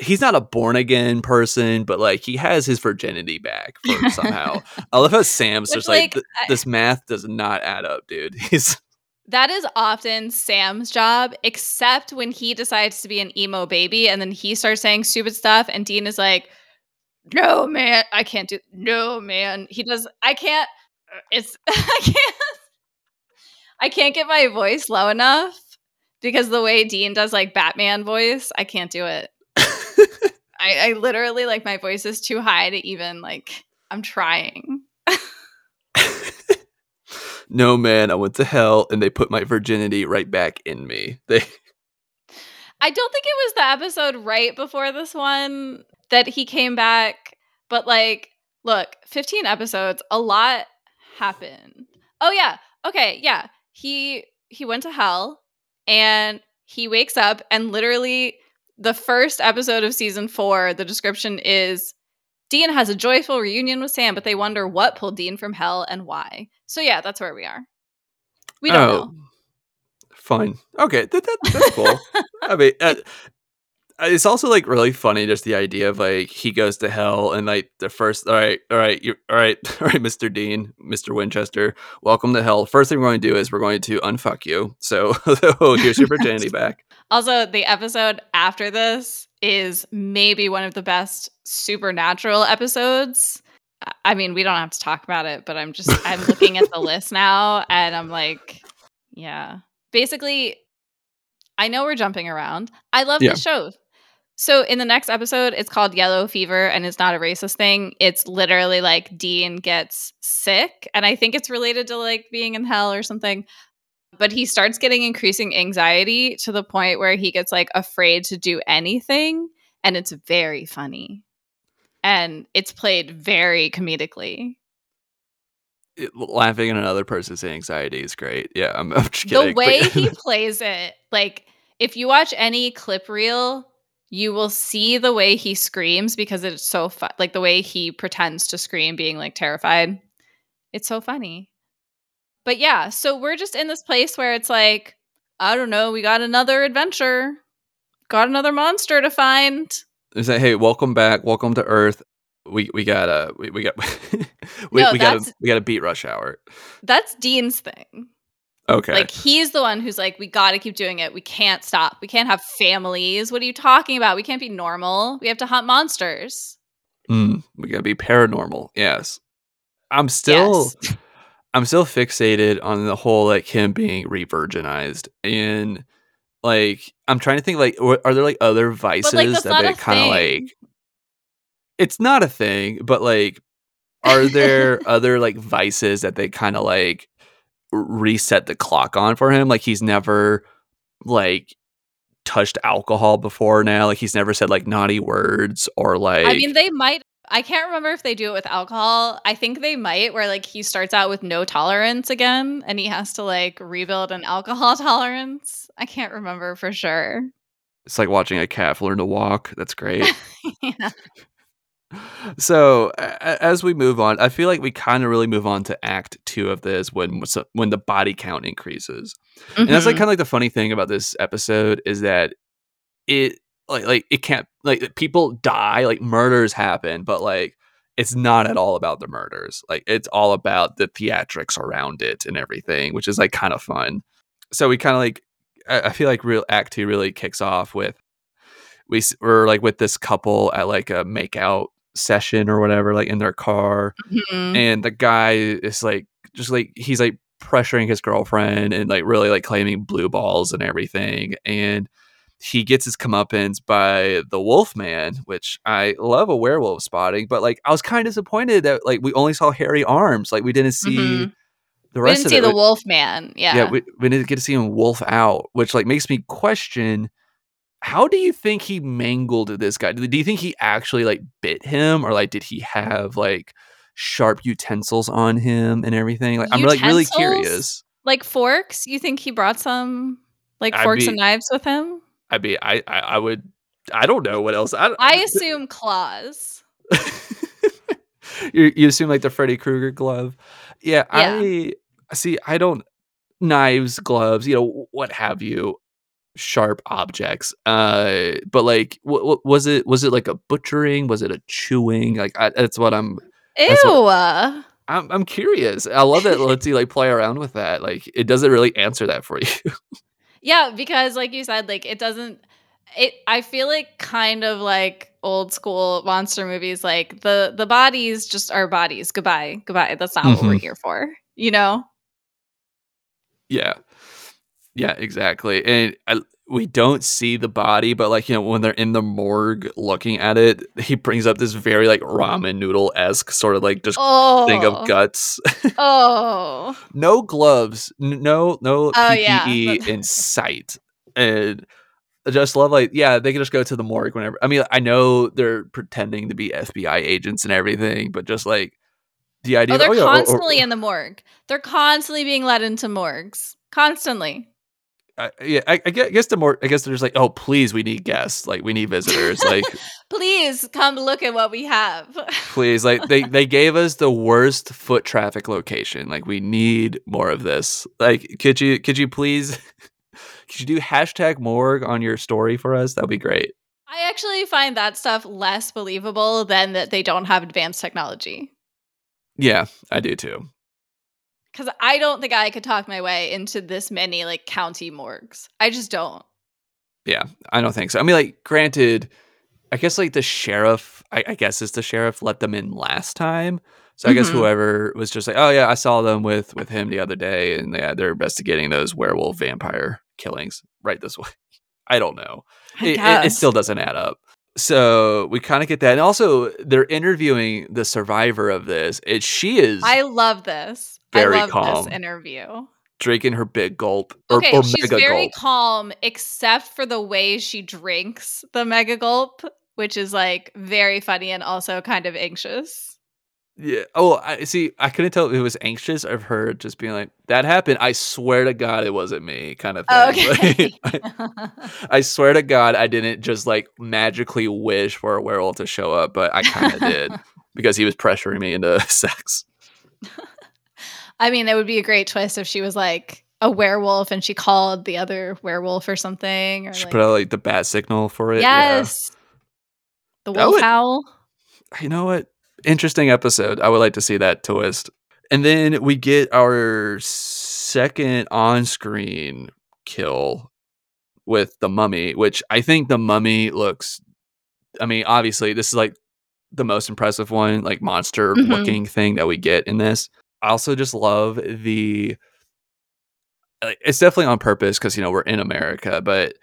Speaker 1: he's not a born again person but like he has his virginity back for somehow i love how sam's
Speaker 2: Which,
Speaker 1: just like,
Speaker 2: like,
Speaker 1: "Th-
Speaker 2: I-
Speaker 1: this math does not add up dude he's
Speaker 2: That is often Sam's job, except when he decides to be an emo baby and then he starts saying stupid stuff. And Dean is like, No, man, I can't do No, man. He does, I can't, uh, it's, I can't, I can't get my voice low enough because the way Dean does like Batman voice, I can't do it. I, I literally like my voice is too high to even like, I'm trying.
Speaker 1: no man i went to hell and they put my virginity right back in me they
Speaker 2: I don't think it was the episode right before this one that he came back, but like, look, 15 episodes, a lot happened. Oh yeah. Okay, yeah. He he went to hell and he wakes up and literally the first episode of season 4, the description is Dean has a joyful reunion with Sam, but they wonder what pulled Dean from hell and why. So yeah, that's where we are. We don't know.
Speaker 1: fine okay that, that, that's cool I mean, uh, it's also like really funny just the idea of like he goes to hell and like the first all right all right you all right all right Mr. Dean Mr. Winchester welcome to hell first thing we're going to do is we're going to unfuck you so here's your virginity back
Speaker 2: Also, the episode after this is maybe one of the best supernatural episodes. I- I mean, we don't have to talk about it, but I'm just I'm looking at the list now and I'm like, yeah. Basically, I know we're jumping around. I love
Speaker 1: Yeah.
Speaker 2: the show. So in the next episode, it's called Yellow Fever and it's not a racist thing. It's literally like Dean gets sick and I think it's related to like being in hell or something. But he starts getting increasing anxiety to the point where he gets like afraid to do anything and it's very funny. And it's played very comedically.
Speaker 1: It- laughing at another person's anxiety is great. Yeah I'm, I'm just kidding
Speaker 2: the way he plays it like if you watch any clip reel you will see the way he screams because it's so fun like the way he pretends to scream being like terrified it's so funny but yeah so we're just in this place where it's like i don't know we got another adventure got another monster to find
Speaker 1: They say, "Hey, welcome back. Welcome to Earth. We we got a we, we got we,
Speaker 2: No,
Speaker 1: we got a, we got a beat rush hour.
Speaker 2: that's dean's thing
Speaker 1: Okay,
Speaker 2: Like he's the one who's like, we got to keep doing it. We can't stop. We can't have families. What are you talking about? We can't be normal. We have to hunt monsters.
Speaker 1: Mm, we gotta be paranormal. Yes, I'm still
Speaker 2: Yes.
Speaker 1: I'm still fixated on the whole like him being re-virginized and like I'm trying to think like are there like other vices
Speaker 2: that's
Speaker 1: that
Speaker 2: not
Speaker 1: they kind of like it's not a thing but like are there other like vices that they kind of like reset the clock on for him like he's never like touched alcohol before now like he's never said like naughty words or like
Speaker 2: I mean, they might. I can't remember if they do it with alcohol. I think they might, where like he starts out with no tolerance again and he has to like rebuild an alcohol tolerance. I can't remember for sure.
Speaker 1: it's like watching a calf learn to walk that's great
Speaker 2: Yeah.
Speaker 1: So a- as we move on, I feel like we kind of really move on to Act Two of this when when the body count increases, mm-hmm. and that's like kind of like the funny thing about this episode is that it like like it can't like people die, like murders happen, but like it's not at all about the murders. Like it's all about the theatrics around it and everything, which is like kind of fun. So we kind of like I, I feel like real Act Two really kicks off with we were like with this couple at like a makeout session or whatever, like in their car, mm-hmm. and the guy is like just like he's like pressuring his girlfriend and like really like claiming blue balls and everything, and he gets his comeuppance by the Wolfman, which I love a werewolf spotting, but like I was kind of disappointed that like we only saw hairy arms, like we didn't see. Mm-hmm. The rest
Speaker 2: we didn't
Speaker 1: of
Speaker 2: see
Speaker 1: it.
Speaker 2: the Wolf Man. Yeah.
Speaker 1: Yeah. We, we didn't get to see him wolf out, which like makes me question how do you think he mangled this guy? Do you think he actually like bit him or like did he have like sharp utensils on him and everything? Like utensils? I'm like really curious.
Speaker 2: Like forks? You think he brought some like forks be, and knives with him?
Speaker 1: I mean, I, I, I would I don't know what else. I,
Speaker 2: I assume claws.
Speaker 1: you, you assume like the Freddy Krueger glove. Yeah, yeah, I see. I don't knives, gloves, you know, what have you sharp objects. Uh, but like, what, what was it? Was it like a butchering? Was it a chewing? Like, I, that's what I'm.
Speaker 2: Ew. What,
Speaker 1: I'm, I'm curious. I love that Lindsay like play around with that. Like, it doesn't really answer that for you.
Speaker 2: yeah, because like you said, like it doesn't. It. I feel like kind of like old school monster movies. Like the the bodies just are bodies. Goodbye, goodbye. That's not mm-hmm. what we're mm-hmm. here for. You know.
Speaker 1: Yeah. Yeah, exactly. And I, we don't see the body, but like you know, when they're in the morgue looking at it, he brings up this very like ramen noodle esque sort of like just oh. thing of oh. guts.
Speaker 2: oh,
Speaker 1: no gloves, no no oh, PPE yeah. in sight, and I just love like yeah, they can just go to the morgue whenever. I mean, I know they're pretending to be FBI agents and everything, but just like the idea.
Speaker 2: Oh, they're
Speaker 1: of, oh,
Speaker 2: yeah, constantly or, or, in the morgue. They're constantly being led into morgues. Constantly.
Speaker 1: I, yeah, I, I, guess the more I guess they're just like, oh, please, we need guests, like we need visitors, like
Speaker 2: please come look at what we have.
Speaker 1: please, like they they gave us the worst foot traffic location, like we need more of this. Like, could you could you please could you do hashtag morgue on your story for us? That'd be great.
Speaker 2: I actually find that stuff less believable than that they don't have advanced technology.
Speaker 1: Yeah, I do too
Speaker 2: because I don't think I could talk my way into this many like county morgues. I just don't.
Speaker 1: Yeah, I don't think so. I mean, like, granted, I guess like the sheriff, I, I guess is the sheriff let them in last time. So I mm-hmm. guess whoever was just like, oh yeah, I saw them with with him the other day, and yeah, they're investigating those werewolf vampire killings right this way. I don't know. It, it, it still doesn't add up. So we kind of get that, and also they're interviewing the survivor of this. It she is.
Speaker 2: I love this very calm. This interview.
Speaker 1: Drinking her big gulp. Or,
Speaker 2: okay,
Speaker 1: or
Speaker 2: she's very gulp. calm, except for the way she drinks the mega gulp, which is like very funny and also kind of anxious.
Speaker 1: Yeah. Oh, I see. I couldn't tell if it was anxious of her just being like, "That happened." I swear to God, it wasn't me, kind of thing. Okay. Like, I, I, swear to God, I didn't just like magically wish for a werewolf to show up, but I kind of did because he was pressuring me into sex.
Speaker 2: I mean, it would be a great twist if she was like a werewolf and she called the other werewolf or something. Or
Speaker 1: she
Speaker 2: like,
Speaker 1: put out like the bat signal for it.
Speaker 2: Yes. Yeah. The wolf would, howl.
Speaker 1: You know what? Interesting episode. I would like to see that twist. And then we get our second on screen kill with the mummy, which I think the mummy looks. I mean, obviously, this is like the most impressive one, like monster looking mm-hmm. thing that we get in this. I also just love the uh, it's definitely on purpose because you know we're in America, but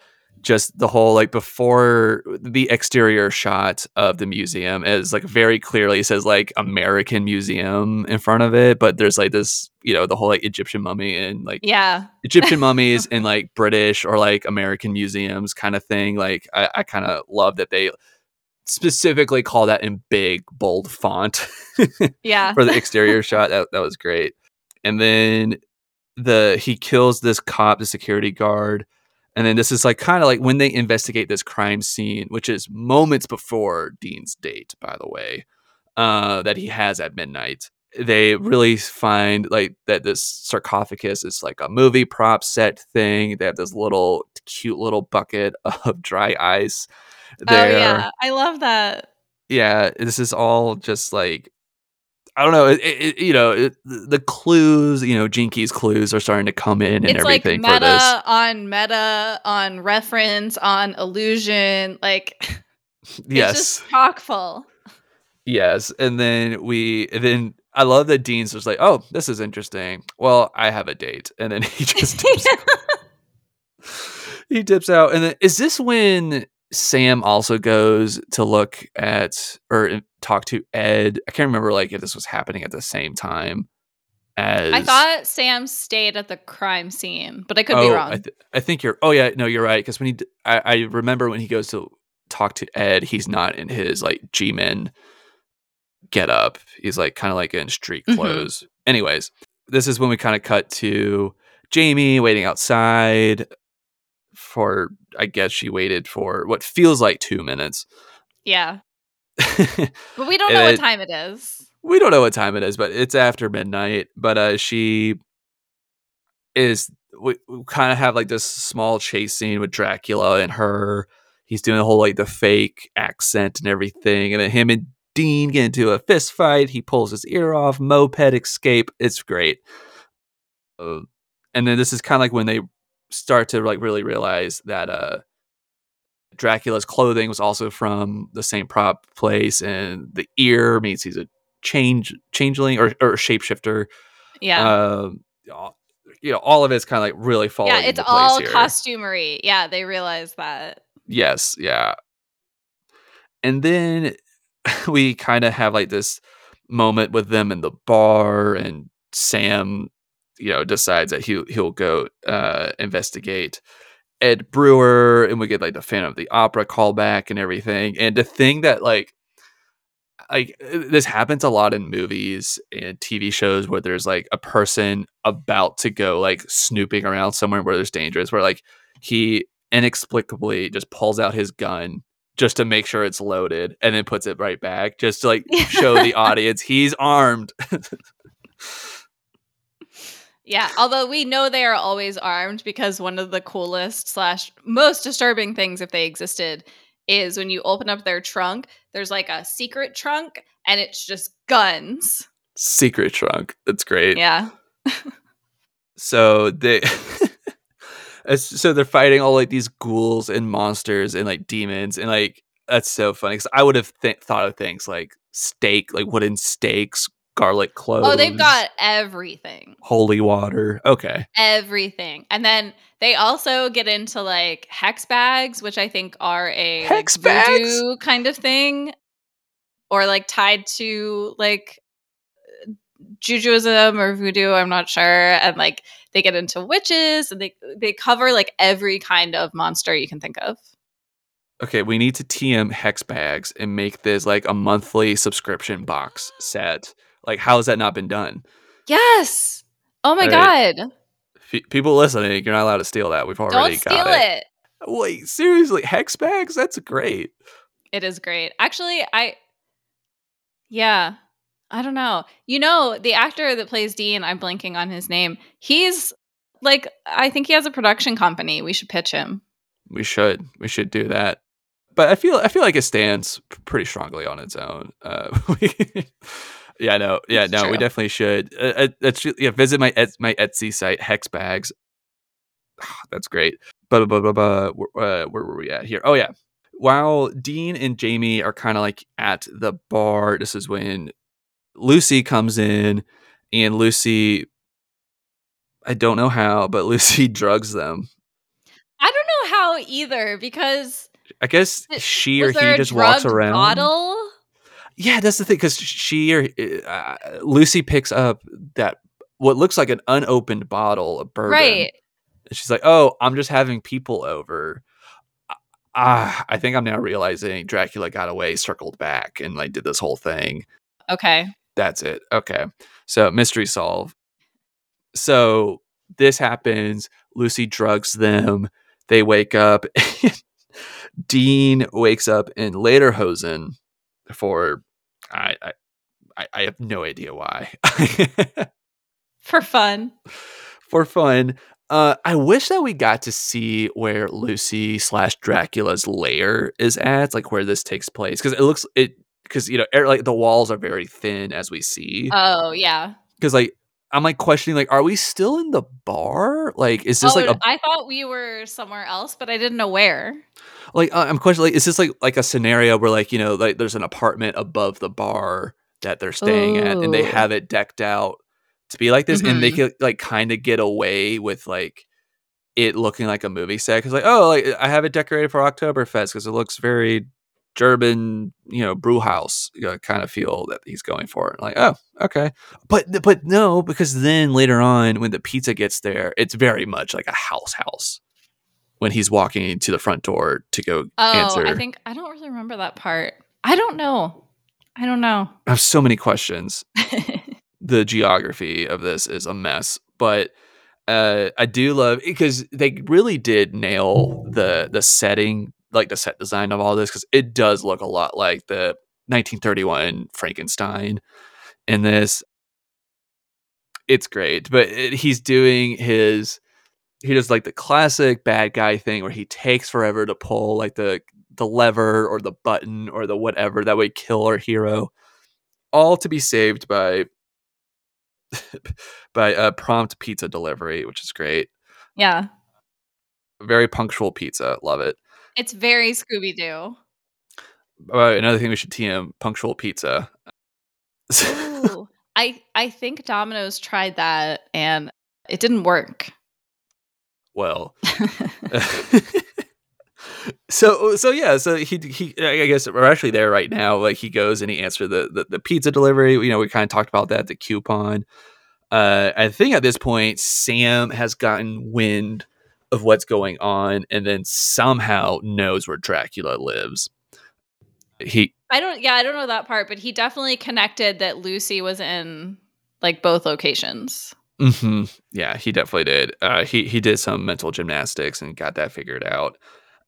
Speaker 1: just the whole like before the exterior shot of the museum is like very clearly says like American Museum in front of it, but there's like this you know the whole like Egyptian mummy and like
Speaker 2: yeah
Speaker 1: Egyptian mummies in like British or like American museums kind of thing. Like I, I kind of love that they specifically call that in big bold font
Speaker 2: yeah
Speaker 1: for the exterior shot that, that was great and then the he kills this cop the security guard And then this is like kind of like when they investigate this crime scene, which is moments before Dean's date, by the way, uh, that he has at midnight. They really find like that this sarcophagus is like a movie prop set thing. They have this little cute little bucket of dry ice. There.
Speaker 2: Oh yeah, I love that.
Speaker 1: Yeah, this is all just like I don't know. It, it, you know, it, the clues, you know, Jinkies clues are starting to come in and
Speaker 2: It's like
Speaker 1: everything
Speaker 2: meta
Speaker 1: for this.
Speaker 2: on meta on reference on illusion. Like it's
Speaker 1: Yes,
Speaker 2: just chock full.
Speaker 1: yes. And then we, and then I love that Dean's just like, oh, this is interesting. Well, I have a date, and then he just dips, he dips out. And then is this when Sam also goes to look at or talk to Ed? I can't remember like if this was happening at the same time as
Speaker 2: I thought Sam stayed at the crime scene, but I could be
Speaker 1: Oh,
Speaker 2: wrong.
Speaker 1: I, th- I think you're. Oh yeah, no, you're right. Because when he, d- I, I remember when he goes to talk to Ed, he's not in his like G-men get up. He's like kind of like in street
Speaker 2: Mhm.
Speaker 1: clothes. Anyways, this is when we kind of cut to Jamie waiting outside for. I guess she waited for what feels like two minutes.
Speaker 2: yeah, but we don't know what time it is.
Speaker 1: we don't know what time it is, but it's after midnight. But uh, she is. We, we kind of have like this small chase scene with Dracula and her. He's doing the whole like the fake accent and everything, and then him and Dean get into a fist fight. He pulls his ear off. Moped escape. It's great. Uh, and then this is kind of like when they start to like really realize that uh Dracula's clothing was also from the same prop place, and the ear means he's a change changeling or, or shapeshifter.
Speaker 2: Yeah,
Speaker 1: Um, you know, all of it's kind of like really falling.
Speaker 2: yeah, it's all
Speaker 1: here.
Speaker 2: costumery. Yeah, they realize that.
Speaker 1: Yes, yeah. And then we kind of have like this moment with them in the bar, and Sam, you know, decides that he he'll go uh, investigate Ed Brewer, and we get like the Phantom of the Opera callback and everything. And the thing that like like this happens a lot in movies and TV shows where there's like a person about to go like snooping around somewhere where there's dangerous, where like he inexplicably just pulls out his gun just to make sure it's loaded and then puts it right back just to like show the audience he's armed.
Speaker 2: Yeah, although we know they are always armed because one of the coolest slash most disturbing things, if they existed, is when you open up their trunk. There's like a secret trunk, and it's just guns.
Speaker 1: Secret trunk. That's great.
Speaker 2: Yeah,
Speaker 1: So they so they're fighting all like these ghouls and monsters and like demons and like that's so funny cuz I would have th- thought of things like stake like wooden stakes, garlic cloves.
Speaker 2: Oh, they've got everything.
Speaker 1: holy water. Okay.
Speaker 2: Everything. And then they also get into like hex bags, which I think are a like,
Speaker 1: Hex bags?
Speaker 2: kind of thing. Or like tied to like Jujuism or voodoo, I'm not sure. And like they get into witches and they they cover like every kind of monster you can think of.
Speaker 1: Okay, we need to TM hex bags and make this like a monthly subscription box set. Like how has that not been done?
Speaker 2: Yes. Oh my
Speaker 1: All
Speaker 2: god.
Speaker 1: F- people listening, you're not allowed to steal that. We've already
Speaker 2: Don't steal
Speaker 1: got it.
Speaker 2: it.
Speaker 1: Wait, seriously, hex bags? That's great.
Speaker 2: It is great. Actually, I Yeah. I don't know. You know, the actor that plays Dean, I'm blanking on his name. He's like I think he has a production company. We should pitch him.
Speaker 1: We should. We should do that. But I feel I feel like it stands pretty strongly on its own. Uh, yeah, no, yeah,
Speaker 2: It's
Speaker 1: no, we definitely should. Uh, uh, that's yeah. Visit my my Etsy site, Hex Bags. That's great. But but but but uh, where were we at here? Oh yeah. While Dean and Jamie are kind of like at the bar, this is when Lucy comes in, and Lucy. I don't know how, but Lucy drugs them.
Speaker 2: I don't know how either because
Speaker 1: I guess she or he just walks around.
Speaker 2: bottle?
Speaker 1: Yeah, that's the thing because she or uh, Lucy picks up that what looks like an unopened bottle of bourbon.
Speaker 2: Right.
Speaker 1: And she's like, "Oh, I'm just having people over." Ah, I think I'm now realizing Dracula got away, circled back, and like did this whole thing.
Speaker 2: Okay.
Speaker 1: That's it. Okay, so mystery solve. So this happens. Lucy drugs them. they wake up. Dean wakes up in Lederhosen for I, I I have no idea why.
Speaker 2: For fun.
Speaker 1: for fun. Uh, I wish that we got to see where Lucy slash Dracula's lair is at, like where this takes place, because it looks it because you know er, like the walls are very thin as we see.
Speaker 2: Oh yeah.
Speaker 1: Because like I'm like questioning like, are we still in the bar? Like, is this
Speaker 2: oh,
Speaker 1: like a
Speaker 2: I thought we were somewhere else, but I didn't know where.
Speaker 1: like uh, I'm questioning like, is this like like a scenario where like you know like there's an apartment above the bar that they're staying at, and they have it decked out to be like this, and they
Speaker 2: Mhm.
Speaker 1: could like kind of get away with like it looking like a movie set because like oh like I have it decorated for Oktoberfest because it looks very German you know brew house you know, kind of feel that he's going for. Like oh okay, but but no because then later on when the pizza gets there, it's very much like a house house when he's walking to the front door to go
Speaker 2: Oh,
Speaker 1: answer.
Speaker 2: I think I don't really remember that part. I don't know. I don't know.
Speaker 1: I have so many questions. the geography of this is a mess, but uh, I do love because they really did nail the the setting, like the set design of all this, because it does look a lot like the 1931 Frankenstein. In this, it's great, but it, he's doing his he does like the classic bad guy thing where he takes forever to pull like the the lever or the button or the whatever that would kill our hero all to be saved by by a prompt pizza delivery which is great
Speaker 2: yeah.
Speaker 1: very punctual pizza love it
Speaker 2: It's very Scooby Doo.
Speaker 1: uh, another thing we should tm punctual pizza
Speaker 2: Ooh. I I think Domino's tried that and it didn't work.
Speaker 1: well so so yeah so he he i guess we're actually there right now like he goes and he answered the, the the pizza delivery you know we kind of talked about that the coupon uh i think at this point sam has gotten wind of what's going on and then somehow knows where dracula lives he
Speaker 2: I don't yeah, I don't know that part, but he definitely connected that Lucy was in like both locations.
Speaker 1: Mm-hmm. Yeah, he definitely did. Uh, he he did some mental gymnastics and got that figured out.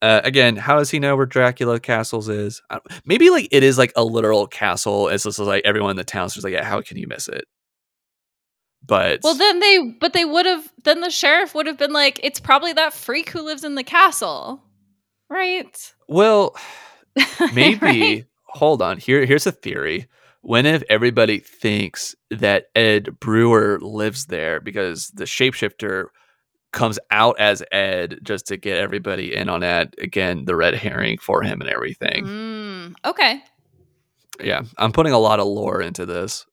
Speaker 1: Uh, again, how does he know where Dracula Castles is? Uh, maybe like it is like a literal castle. It's just like everyone in the town's just like, yeah, how can you miss it? But
Speaker 2: Well, then they but they would have then the sheriff would have been like it's probably that freak who lives in the castle. Right?
Speaker 1: well, maybe.
Speaker 2: Right?
Speaker 1: Hold on. Here, here's a theory. When if everybody thinks that Ed Brewer lives there because the shapeshifter comes out as Ed just to get everybody in on that again, the red herring for him and everything.
Speaker 2: Mm, okay.
Speaker 1: Yeah, I'm putting a lot of lore into this.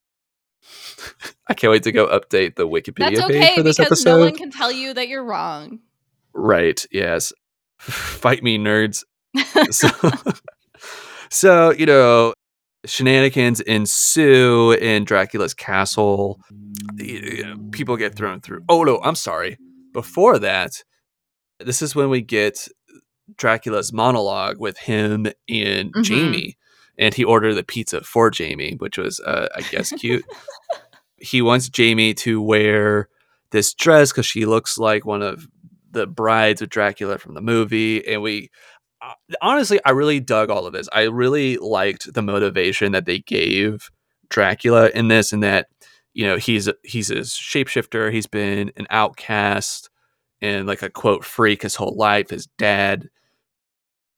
Speaker 1: I can't wait to go update the Wikipedia
Speaker 2: That's
Speaker 1: page for this
Speaker 2: because
Speaker 1: episode.
Speaker 2: no one can tell you that you're wrong.
Speaker 1: Right. Yes. Fight me, nerds. So, so you know, shenanigans ensue in Dracula's castle. People get thrown through. Oh no, I'm sorry. Before that, this is when we get Dracula's monologue with him and
Speaker 2: Mhm.
Speaker 1: Jamie, and he ordered the pizza for Jamie, which was, uh, I guess, cute. he wants Jamie to wear this dress because she looks like one of the brides of Dracula from the movie, and we uh, honestly, I really dug all of this. I really liked the motivation that they gave Dracula in this, and that you know he's he's a shapeshifter. He's been an outcast and like a quote freak his whole life. His dad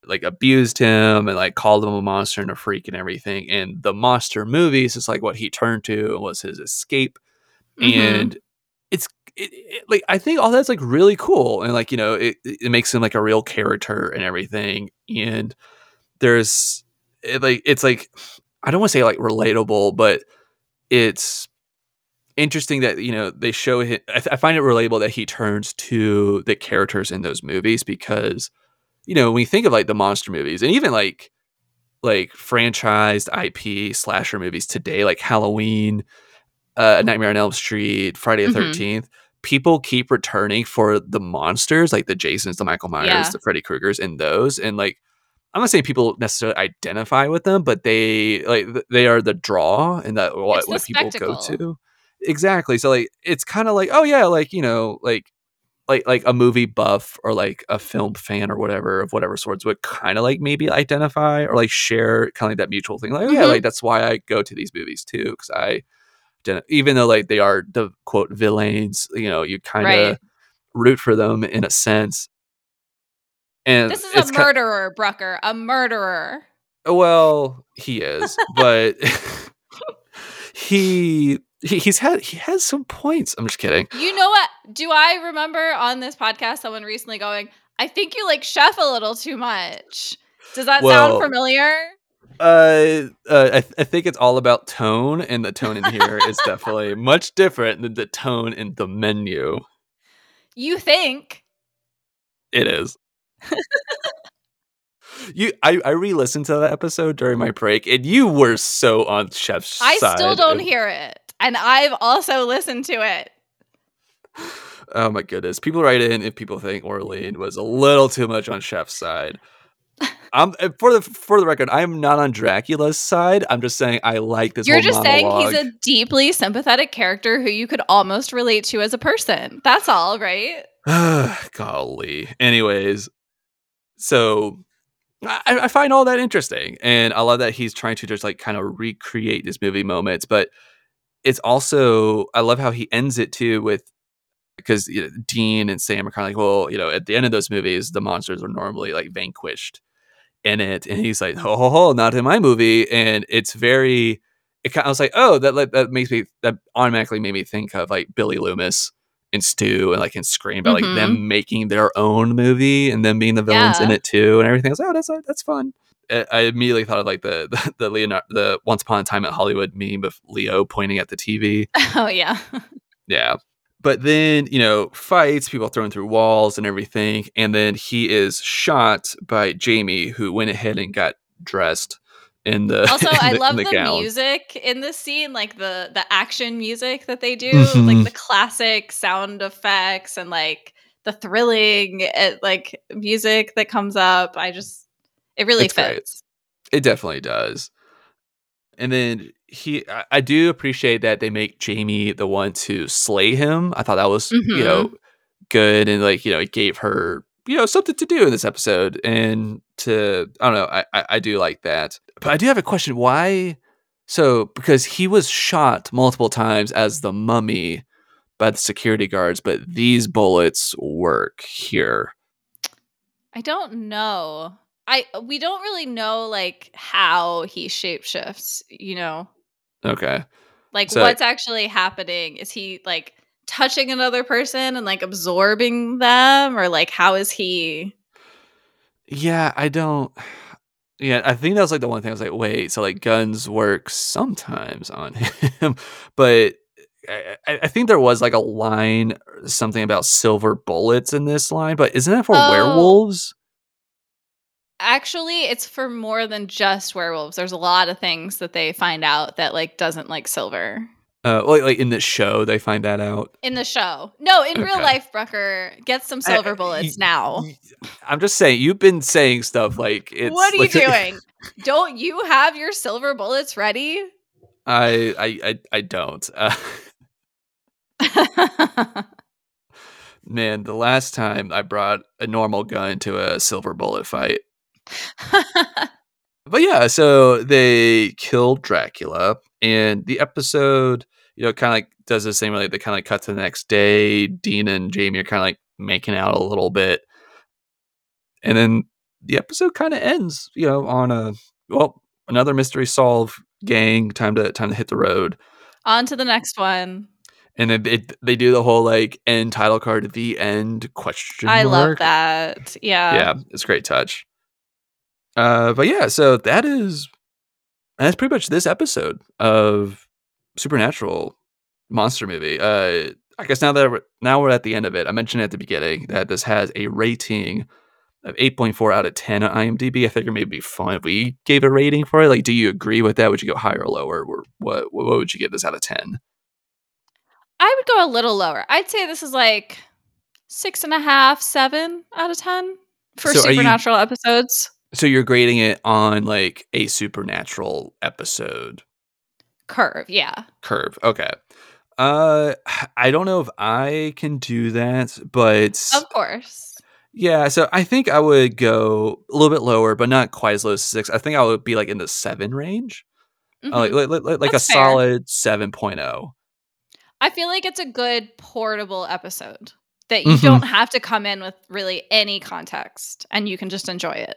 Speaker 1: like abused him and like called him a monster and a freak and everything. And the monster movies is like what he turned to and was his escape.
Speaker 2: Mhm.
Speaker 1: And it's it, it- like I think all that's like really cool and like you know it it makes him like a real character and everything. And there's it, like it's like I don't want to say like relatable, but it's interesting that you know they show him. I, th- I find it relatable that he turns to the characters in those movies because you know when you think of like the monster movies and even like like franchised IP slasher movies today, like Halloween, uh, Nightmare on Elm Street, Friday the
Speaker 2: Mhm.
Speaker 1: 13th people keep returning for the monsters, like the Jasons, the Michael Myers,
Speaker 2: Yeah.
Speaker 1: the Freddy Kruegers, and those. And like, I'm not saying people necessarily identify with them, but they like they are the draw and that what, what people go to. Exactly. So like, it's kind of like, oh yeah, like you know, like like like a movie buff or like a film fan or whatever of whatever sorts would kind of like maybe identify or like share kind of like that mutual thing. Like, oh, yeah,
Speaker 2: Mhm.
Speaker 1: like that's why I go to these movies too because I didn't even though like they are the quote villains, you know, you kind of
Speaker 2: Right.
Speaker 1: root for them in a sense. And
Speaker 2: This is a murderer, Brucker. A murderer.
Speaker 1: well, he is, but he he's had he has some points. I'm just kidding.
Speaker 2: You know what? Do I remember on this podcast someone recently going, I think you like Chef a little too much. Does that
Speaker 1: Well,
Speaker 2: sound familiar?
Speaker 1: Uh, uh I, th- I think it's all about tone, and the tone in here is definitely much different than the tone in the menu.
Speaker 2: You think.
Speaker 1: It is. you, I, I re-listened to that episode during my break, and you were so on Chef's
Speaker 2: I
Speaker 1: side.
Speaker 2: still don't
Speaker 1: and-
Speaker 2: hear it. And I've also listened to it.
Speaker 1: Oh my goodness! People write in if people think Aurelien was a little too much on Chef's side. I'm uh, for the for the record, I'm not on Dracula's side. I'm just saying I like this.
Speaker 2: You're just saying he's a deeply sympathetic character who you could almost relate to as a person. That's all, right?
Speaker 1: Golly. Anyways, so I, I find all that interesting, and I love that he's trying to just like kind of recreate these movie moments. But it's also I love how he ends it too with because you know, Dean and Sam are kind of like, well, you know, at the end of those movies, the monsters are normally like vanquished in it, and he's like, ho ho ho, not in my movie, and it's very. It kind I was like, oh, that like, that makes me that automatically made me think of like Billy Loomis and Stu and like in Scream about
Speaker 2: Mhm.
Speaker 1: like them making their own movie and them being the villains in it too and everything. I was like, oh, that's that's fun. I I immediately thought of like the the, the Leonardo the Once Upon a Time at Hollywood meme of Leo pointing at the TV.
Speaker 2: Oh, yeah.
Speaker 1: Yeah. But then, you know, fights, people thrown through walls and everything. And then he is shot by Jamie, who went ahead and got dressed in the.
Speaker 2: Also,
Speaker 1: in
Speaker 2: I love the,
Speaker 1: the gown.
Speaker 2: music in this scene, like the the action music that they do,
Speaker 1: Mhm.
Speaker 2: like the classic sound effects and like the thrilling uh, like music that comes up. I just it really
Speaker 1: It's great.
Speaker 2: fits.
Speaker 1: It definitely does. And then he, I, I do appreciate that they make Jamie the one to slay him. I thought that was, you
Speaker 2: Mhm.
Speaker 1: know, good. And like, you know, it gave her, you know, something to do in this episode. And to, I don't know, I, I, I do like that. But I do have a question. Why? So, because he was shot multiple times as the mummy by the security guards, but these bullets work here.
Speaker 2: I don't know. I we don't really know like how he shapeshifts, you know.
Speaker 1: Okay.
Speaker 2: Like
Speaker 1: So-
Speaker 2: what's actually happening? Is he like touching another person and like absorbing them or like how is he
Speaker 1: Yeah, I don't. Yeah, I think that was like the one thing I was like, wait, so like guns work sometimes on him, but I, I I think there was like a line, something about silver bullets in this line, but isn't that for
Speaker 2: Oh.
Speaker 1: werewolves?
Speaker 2: Actually, it's for more than just werewolves. There's a lot of things that they find out that like doesn't like silver
Speaker 1: Uh, like, like in the show, they find that out.
Speaker 2: in the show. No, in real life, Brucker gets some silver
Speaker 1: I-
Speaker 2: bullets
Speaker 1: y-
Speaker 2: now.
Speaker 1: I'm just saying, you've been saying stuff like it's.
Speaker 2: what are you
Speaker 1: like-
Speaker 2: doing? Don't you have your silver bullets ready?
Speaker 1: I, I, I, I don't. Uh, man, the last time I brought a normal gun to a silver bullet fight, But yeah, so they killed Dracula, and the episode, you know, kind of like does the same. Like they kind of like cut to the next day. Dean and Jamie are kind of like making out a little bit, and then the episode kind of ends. You know, on a well, another mystery solve. Gang, time to time to hit the road,
Speaker 2: On to the next one.
Speaker 1: and then they they do the whole like end title card, the end question.
Speaker 2: I love that. Yeah.
Speaker 1: yeah, it's a great touch. Uh, but yeah, so that is that's pretty much this episode of Supernatural monster movie. Uh, I guess now that we're, now we're at the end of it, I mentioned at the beginning that this has a rating of 8.4 out of 10 on IMDb. I figure maybe it'd be fun if we gave a rating for it. Like, do you agree with that? Would you go higher or lower? Or what what would you give this out of 10?
Speaker 2: I would go a little lower. I'd say this is like six and a half, seven out of ten for
Speaker 1: So are you-
Speaker 2: supernatural episodes.
Speaker 1: So you're grading it on like a supernatural episode
Speaker 2: Curve, yeah.
Speaker 1: curve. Okay. Uh, I don't know if I can do that, but
Speaker 2: Of course.
Speaker 1: yeah. So I think I would go a little bit lower, but not quite as low as six. I think I would be like in the seven range, uh, like
Speaker 2: Mhm.
Speaker 1: like, like, like a
Speaker 2: fair.
Speaker 1: solid oh. 7.0.
Speaker 2: I feel like it's a good portable episode that you
Speaker 1: Mhm.
Speaker 2: don't have to come in with really any context and you can just enjoy it.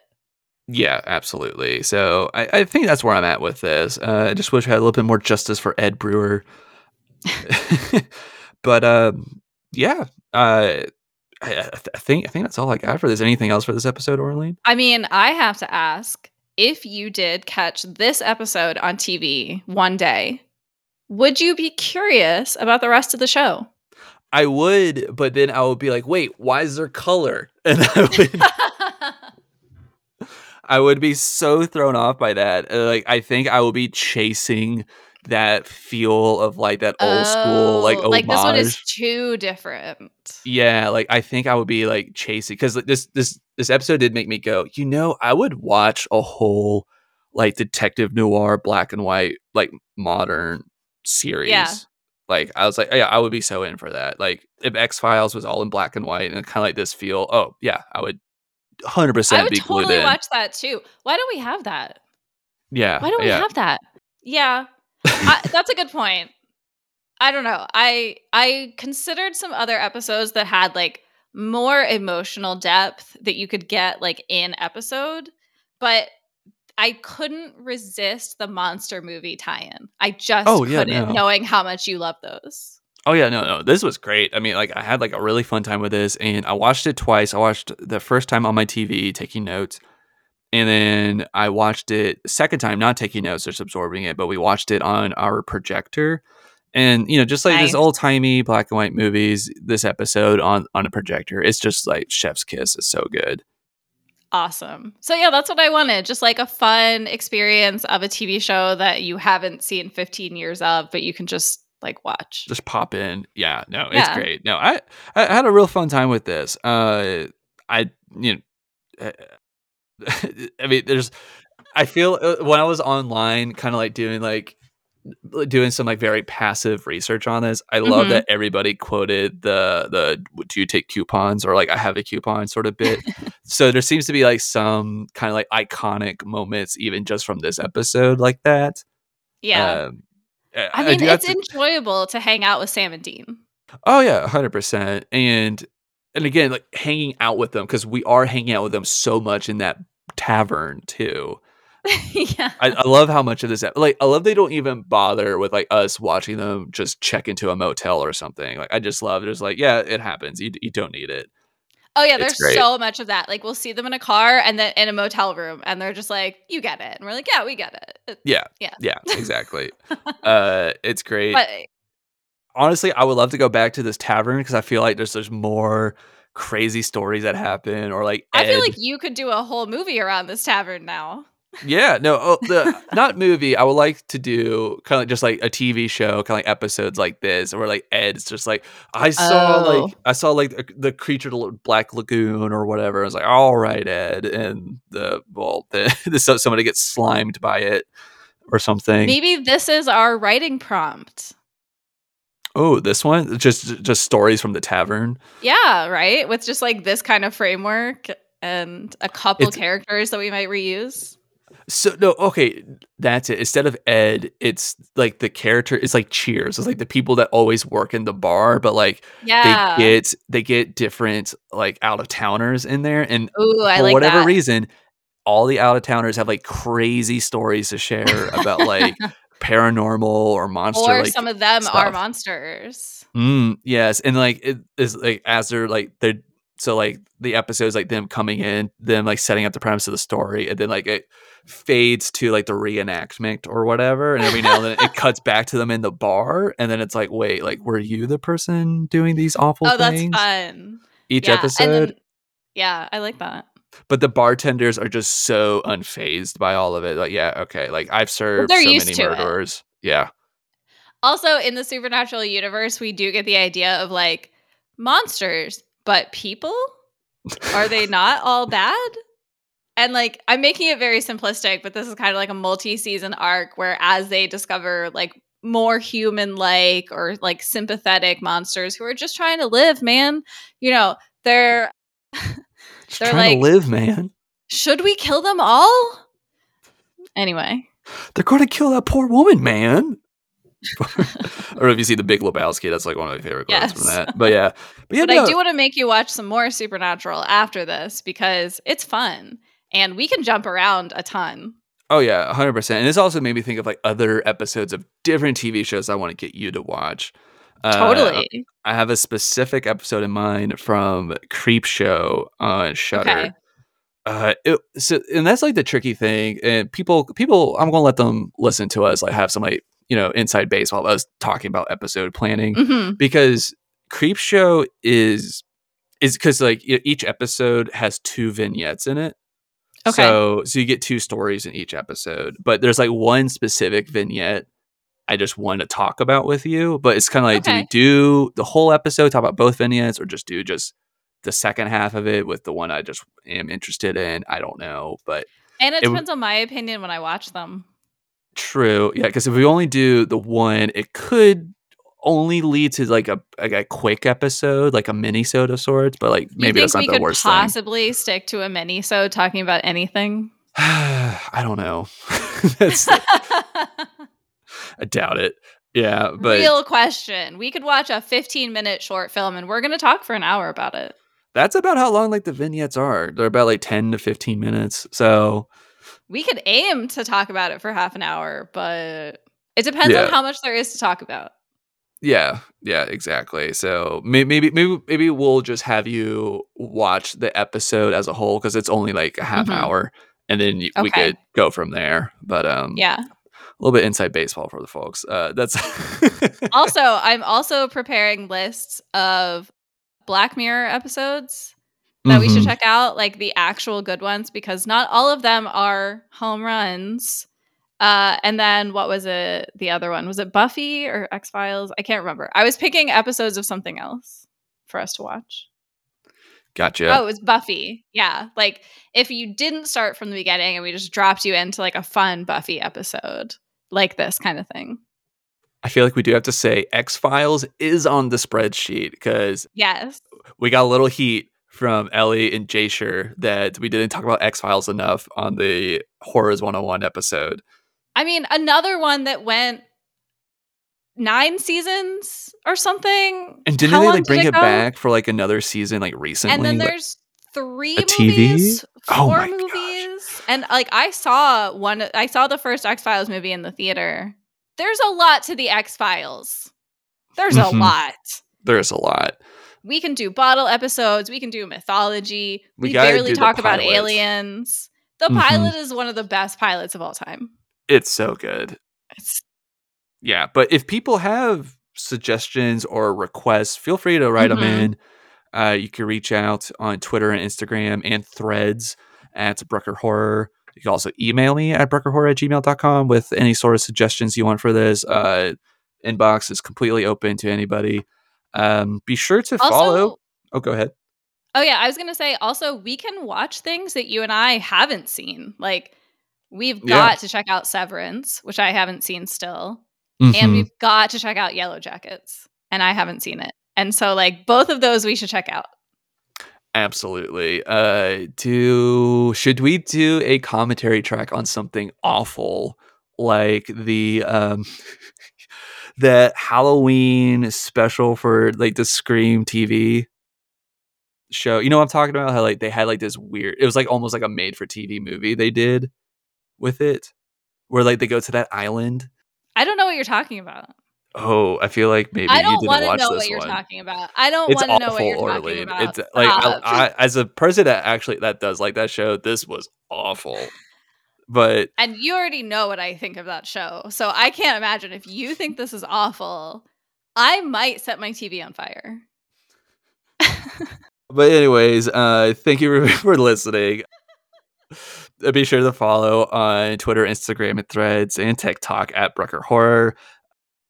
Speaker 1: Yeah, absolutely. So I, I think that's where I'm at with this. Uh, I just wish I had a little bit more justice for Ed Brewer. but um, yeah, uh, I, I think I think that's all I got for this. Anything else for this episode, Aurelien?
Speaker 2: I mean, I have to ask if you did catch this episode on TV one day, would you be curious about the rest of the show?
Speaker 1: I would, but then I would be like, wait, why is there color? And I would I would be so thrown off by that. Uh, like I think I will be chasing that feel of like that old school like
Speaker 2: Oh, like this one is too different.
Speaker 1: Yeah, like I think I would be like chasing because this this this episode did make me go. You know, I would watch a whole like detective noir black and white like modern series. yeah. Like I was like, yeah, I would be so in for that. Like if X Files was all in black and white and kind of like this feel. Oh yeah, I would hundred percent. I would
Speaker 2: totally
Speaker 1: in.
Speaker 2: watch that too. Why don't we have that?
Speaker 1: yeah,
Speaker 2: Why don't we have that? Yeah, I, that's a good point. I don't know. I I considered some other episodes that had like more emotional depth that you could get like in episode, but I couldn't resist the monster movie tie-in. I just
Speaker 1: Oh, yeah,
Speaker 2: couldn't,
Speaker 1: no.
Speaker 2: knowing how much you love those.
Speaker 1: Oh yeah, no, no, this was great. I mean, like I had like a really fun time with this, and I watched it twice. I watched the first time on my TV, taking notes, and then I watched it second time, not taking notes, just absorbing it. But we watched it on our projector, and you know, just like
Speaker 2: Nice.
Speaker 1: these old timey black and white movies, this episode on on a projector, it's just like Chef's Kiss. is so good.
Speaker 2: Awesome. So yeah, that's what I wanted. Just like a fun experience of a TV show that you haven't seen 15 years of, but you can just like watch.
Speaker 1: Just pop in, yeah. No, it's
Speaker 2: Yeah.
Speaker 1: great. No, I I had a real fun time with this. Uh, I you know. uh, I mean, there's. I feel uh, when I was online, kind of like doing like doing some like very passive research on this. I love
Speaker 2: Mhm.
Speaker 1: that everybody quoted the the "Do you take coupons?" or like "I have a coupon" sort of bit. so there seems to be like some kind of like iconic moments, even just from this episode, like that.
Speaker 2: yeah.
Speaker 1: Um, Uh, I,
Speaker 2: I mean,
Speaker 1: do have
Speaker 2: it's
Speaker 1: to-
Speaker 2: enjoyable to hang out with Sam and Dean.
Speaker 1: Oh yeah, hundred percent. And and again, like hanging out with them because we are hanging out with them so much in that tavern too.
Speaker 2: yeah.
Speaker 1: I, I love how much of this like I love they don't even bother with like us watching them just check into a motel or something. Like I just love just like yeah, it happens. You you don't need it.
Speaker 2: Oh yeah,
Speaker 1: It's
Speaker 2: there's
Speaker 1: great.
Speaker 2: so much of that. Like we'll see them in a car and then in a motel room and they're just like, "You get it." And we're like, "Yeah, we get it." It-
Speaker 1: Yeah,
Speaker 2: Yeah.
Speaker 1: yeah, exactly. uh, it's great.
Speaker 2: But
Speaker 1: Honestly, I would love to go back to this tavern because I feel like there's there's more crazy stories that happen or like
Speaker 2: I feel like you could do a whole movie around this tavern now.
Speaker 1: Yeah, no, oh, the not movie. I would like to do kind of like just like a TV show, kind of like episodes like this, where like Ed's just like I saw
Speaker 2: Oh.
Speaker 1: like I saw like the, the creature Black Lagoon or whatever. I was like, all right, Ed, and the well, the, the so- somebody gets slimed by it or something.
Speaker 2: Maybe this is our writing prompt.
Speaker 1: Oh, this one just just stories from the tavern.
Speaker 2: Yeah, right? With just like this kind of framework and a couple
Speaker 1: It's-
Speaker 2: characters that we might reuse.
Speaker 1: So no, okay, that's it. Instead of Ed, it's like the character. It's like Cheers. It's like the people that always work in the bar, but like
Speaker 2: Yeah.
Speaker 1: they get they get different like out of towners in there, and
Speaker 2: Ooh,
Speaker 1: for
Speaker 2: like
Speaker 1: whatever
Speaker 2: that.
Speaker 1: reason, all the out of towners have like crazy stories to share about like paranormal or monster.
Speaker 2: or some of them are monsters.
Speaker 1: Mm, yes, and like it is like as they're like they're so like the episodes like them coming in, them like setting up the premise of the story, and then like it fades to like the reenactment or whatever, and every now and then it cuts back to them in the bar, and then it's like, wait, like were you the person doing these awful
Speaker 2: Oh, that's
Speaker 1: things
Speaker 2: fun.
Speaker 1: each
Speaker 2: yeah.
Speaker 1: episode?
Speaker 2: then- yeah, I like that.
Speaker 1: but the bartenders are just so unfazed by all of it. Like, yeah, okay, like I've served
Speaker 2: they're
Speaker 1: so many
Speaker 2: to it.
Speaker 1: murderers. Yeah,
Speaker 2: Also, in the supernatural universe, we do get the idea of like monsters, but people? Are they not all bad? And like, I'm making it very simplistic, but this is kind of like a multi season arc where as they discover like more human like or like sympathetic monsters who are just trying to live, man. You know, they're They're
Speaker 1: trying
Speaker 2: like-
Speaker 1: to live, man.
Speaker 2: should we kill them all? Anyway.
Speaker 1: They're going to kill that poor woman, man. I don't know if you see the Big Lebowski. That's like one of my favorite quotes from that. But yeah, but yeah,
Speaker 2: but
Speaker 1: no,
Speaker 2: I do want to make you watch some more Supernatural after this because it's fun and we can jump around a ton.
Speaker 1: Oh yeah, hundred percent. And this also made me think of like other episodes of different TV shows I want to get you to watch. Uh,
Speaker 2: Totally.
Speaker 1: I have a specific episode in mind from Creepshow on Shudder.
Speaker 2: Okay.
Speaker 1: Uh, it, so and that's like the tricky thing, and people, people, I'm gonna let them listen to us, like have some like you know inside baseball of was talking about episode planning
Speaker 2: hmm
Speaker 1: because Creepshow is is because like each episode has two vignettes in it.
Speaker 2: Okay.
Speaker 1: So so you get two stories in each episode, but there's like one specific vignette I just want to talk about with you. But it's kind of like, do we do the whole episode, talk about both vignettes, or just do just the second half of it with the one I just am interested in? I don't know, but
Speaker 2: And it,
Speaker 1: It w-
Speaker 2: depends on my opinion when I watch them.
Speaker 1: True. Yeah, because if we only do the one, it could only lead to like a like a quick episode, like a mini sode of sorts. But like maybe that's not
Speaker 2: we
Speaker 1: the
Speaker 2: could
Speaker 1: worst
Speaker 2: possibly stick to a mini so talking about anything?
Speaker 1: I don't know. I doubt it. Yeah, but
Speaker 2: Real question. We could watch a 15 minute short film and we're going to talk for an hour about it.
Speaker 1: that's about how long like the vignettes are. They're about like ten to fifteen minutes. So
Speaker 2: We could aim to talk about it for half an hour, but it depends
Speaker 1: Yeah.
Speaker 2: on how much there is to talk about.
Speaker 1: yeah, yeah, exactly. So may- maybe maybe maybe we'll just have you watch the episode as a whole because it's only like a half
Speaker 2: Mhm.
Speaker 1: hour, and then you, we could go from there. But um,
Speaker 2: Yeah.
Speaker 1: a little bit inside baseball for the folks. Uh, that's
Speaker 2: also, I'm also preparing lists of Black Mirror episodes that we should
Speaker 1: Mhm.
Speaker 2: check out, like the actual good ones, because not all of them are home runs. Uh, and then what was it? The other one was it Buffy or X Files? I can't remember. I was picking episodes of something else for us to watch.
Speaker 1: Gotcha.
Speaker 2: Oh, it was Buffy. Yeah, like if you didn't start from the beginning and we just dropped you into like a fun Buffy episode, like this kind of thing.
Speaker 1: I feel like we do have to say X Files is on the spreadsheet because
Speaker 2: Yes.
Speaker 1: we got a little heat from Ellie and Jasher that we didn't talk about X Files enough on the Horrors 101 episode.
Speaker 2: I mean, another one that went nine seasons or something.
Speaker 1: And didn't
Speaker 2: How
Speaker 1: they like bring it,
Speaker 2: go?
Speaker 1: back for like another season like recently?
Speaker 2: And then
Speaker 1: Like-
Speaker 2: there's three
Speaker 1: A TV?
Speaker 2: movies,
Speaker 1: Oh
Speaker 2: four
Speaker 1: gosh.
Speaker 2: movies, and like I saw one. I saw the first X Files movie in the theater. There's a lot to the X Files. There's
Speaker 1: Mhm.
Speaker 2: a lot.
Speaker 1: there's a lot.
Speaker 2: We can do bottle episodes. We can do mythology.
Speaker 1: We
Speaker 2: We, barely talk about aliens. The
Speaker 1: Mhm.
Speaker 2: pilot is one of the best pilots of all time.
Speaker 1: It's so good.
Speaker 2: It's
Speaker 1: Yeah, but if people have suggestions or requests, feel free to write them
Speaker 2: Mhm.
Speaker 1: in. Uh, you can reach out on Twitter and Instagram and threads at Brucker Horror. You can also email me at bruckerhorror at gmail.com with any sort of suggestions you want for this. Uh, inbox is completely open to anybody. Um, be sure to
Speaker 2: also.
Speaker 1: follow. Oh, go ahead.
Speaker 2: Oh yeah, I was gonna say also we can watch things that you and I haven't seen. Like we've
Speaker 1: Yeah.
Speaker 2: got to check out Severance, which I haven't seen still, and
Speaker 1: Mhm.
Speaker 2: we've got to check out Yellow Jackets, and I haven't seen it. And so like both of those we should check out.
Speaker 1: Absolutely. Uh do should we do a commentary track on something awful like the um the Halloween special for like the Scream TV show? You know what I'm talking about? How like they had like this weird it was like almost like a made for TV movie they did with it where like they go to that island.
Speaker 2: I don't know what you're talking about.
Speaker 1: Oh, I feel like maybe
Speaker 2: I
Speaker 1: you
Speaker 2: don't
Speaker 1: didn't
Speaker 2: want to
Speaker 1: watch
Speaker 2: know
Speaker 1: this
Speaker 2: what you're
Speaker 1: one.
Speaker 2: talking about. I don't
Speaker 1: it's
Speaker 2: want to know what you're talking
Speaker 1: Aurelien.
Speaker 2: about.
Speaker 1: It's like I, I, as a person that actually that does like that show, this was awful. But
Speaker 2: and you already know what I think of that show, so I can't imagine if you think this is awful. I might set my TV on fire.
Speaker 1: but anyways, uh, thank you for listening. Uh, Be sure to follow on Twitter, Instagram, and Threads, and TikTok at Brucker Horror.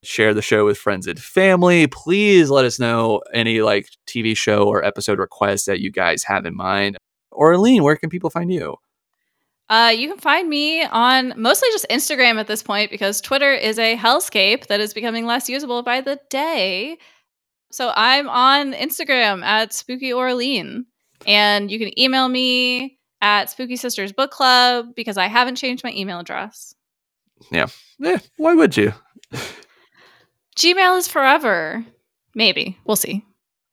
Speaker 1: Share the show with friends and family. Please let us know any like TV show or episode requests that you guys have in mind. Or Aurelien, where can people find you?
Speaker 2: Uh, you can find me on mostly just Instagram at this point because Twitter is a hellscape that is becoming less usable by the day. So I'm on Instagram at Spooky Aurelien, and you can email me at Spooky Sisters Book Club because I haven't changed my email address.
Speaker 1: Yeah. Yeah. Why would you?
Speaker 2: Gmail is forever. Maybe. We'll see.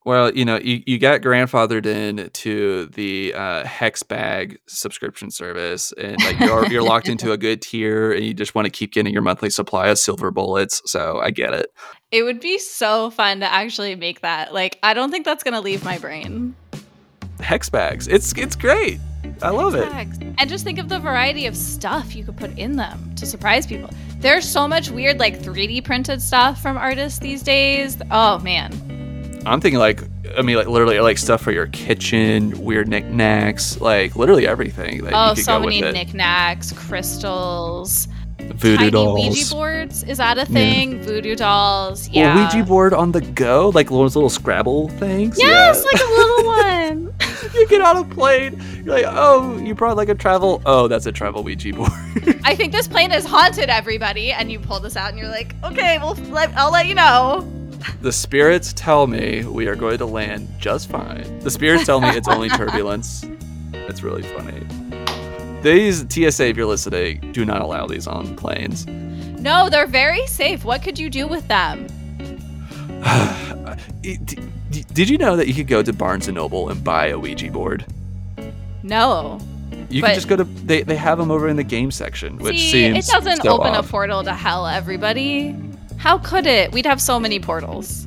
Speaker 1: Well, you know, you, you got grandfathered in to the uh, Hex Bag subscription service, and like you're you're locked into a good tier, and you just want to keep getting your monthly supply of silver bullets. So I get it.
Speaker 2: It would be so fun to actually make that. Like, I don't think that's gonna leave my brain.
Speaker 1: Hex bags, it's it's great. I love it.
Speaker 2: And just think of the variety of stuff you could put in them to surprise people. There's so much weird, like 3D printed stuff from artists these days. Oh man.
Speaker 1: I'm thinking like I mean like literally like stuff for your kitchen, weird knickknacks, like literally everything. That
Speaker 2: oh,
Speaker 1: you could
Speaker 2: so
Speaker 1: go
Speaker 2: many
Speaker 1: with it.
Speaker 2: knickknacks, crystals,
Speaker 1: Voodoo
Speaker 2: tiny
Speaker 1: dolls.
Speaker 2: Ouija boards. Is that a thing? Voodoo dolls. Yeah.
Speaker 1: Or Ouija board on the go, like those little Scrabble things.
Speaker 2: Yes,
Speaker 1: Yeah.
Speaker 2: like a little one.
Speaker 1: you get on a plane, you're like, oh, you brought like a travel. Oh, that's a travel Ouija board.
Speaker 2: I think this plane is haunted, everybody. And you pull this out, and you're like, okay, well, let, I'll let you know.
Speaker 1: The spirits tell me we are going to land just fine. The spirits tell me it's only turbulence. It's really funny. These TSA, if you're listening, do not allow these on planes.
Speaker 2: No, they're very safe. What could you do with them?
Speaker 1: Did you know that you could go to Barnes and Noble and buy a Ouija board?
Speaker 2: No.
Speaker 1: You
Speaker 2: But-
Speaker 1: can just go to they, they have them over in the game section, which
Speaker 2: See,
Speaker 1: seems
Speaker 2: it doesn't
Speaker 1: so
Speaker 2: open a portal to hell, everybody. How could it? We'd have so many portals.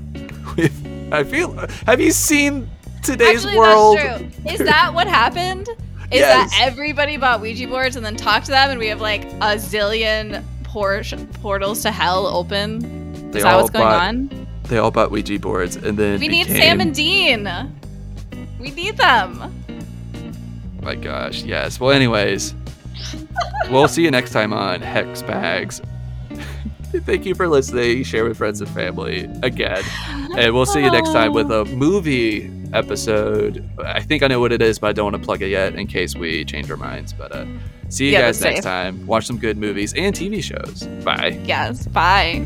Speaker 1: I feel. Have you seen today's
Speaker 2: Actually,
Speaker 1: world?
Speaker 2: that's true. Is that what happened? Is
Speaker 1: Yes.
Speaker 2: that everybody bought Ouija boards and then talked to them, and we have like a zillion por- portals to hell open?
Speaker 1: They
Speaker 2: Is that what's going
Speaker 1: bought-
Speaker 2: on?
Speaker 1: They all bought Ouija boards, and then
Speaker 2: We need Sam and Dean. We need them.
Speaker 1: My gosh, yes. Well, anyways, we'll see you next time on Hex Bags. Thank you for listening. Share with friends and family again. And we'll see you next time with a movie episode. I think I know what it is, but I don't want to plug it yet in case we change our minds. But uh, see you
Speaker 2: Yeah,
Speaker 1: guys next
Speaker 2: safe.
Speaker 1: time. Watch some good movies and TV shows. Bye.
Speaker 2: Yes. Bye.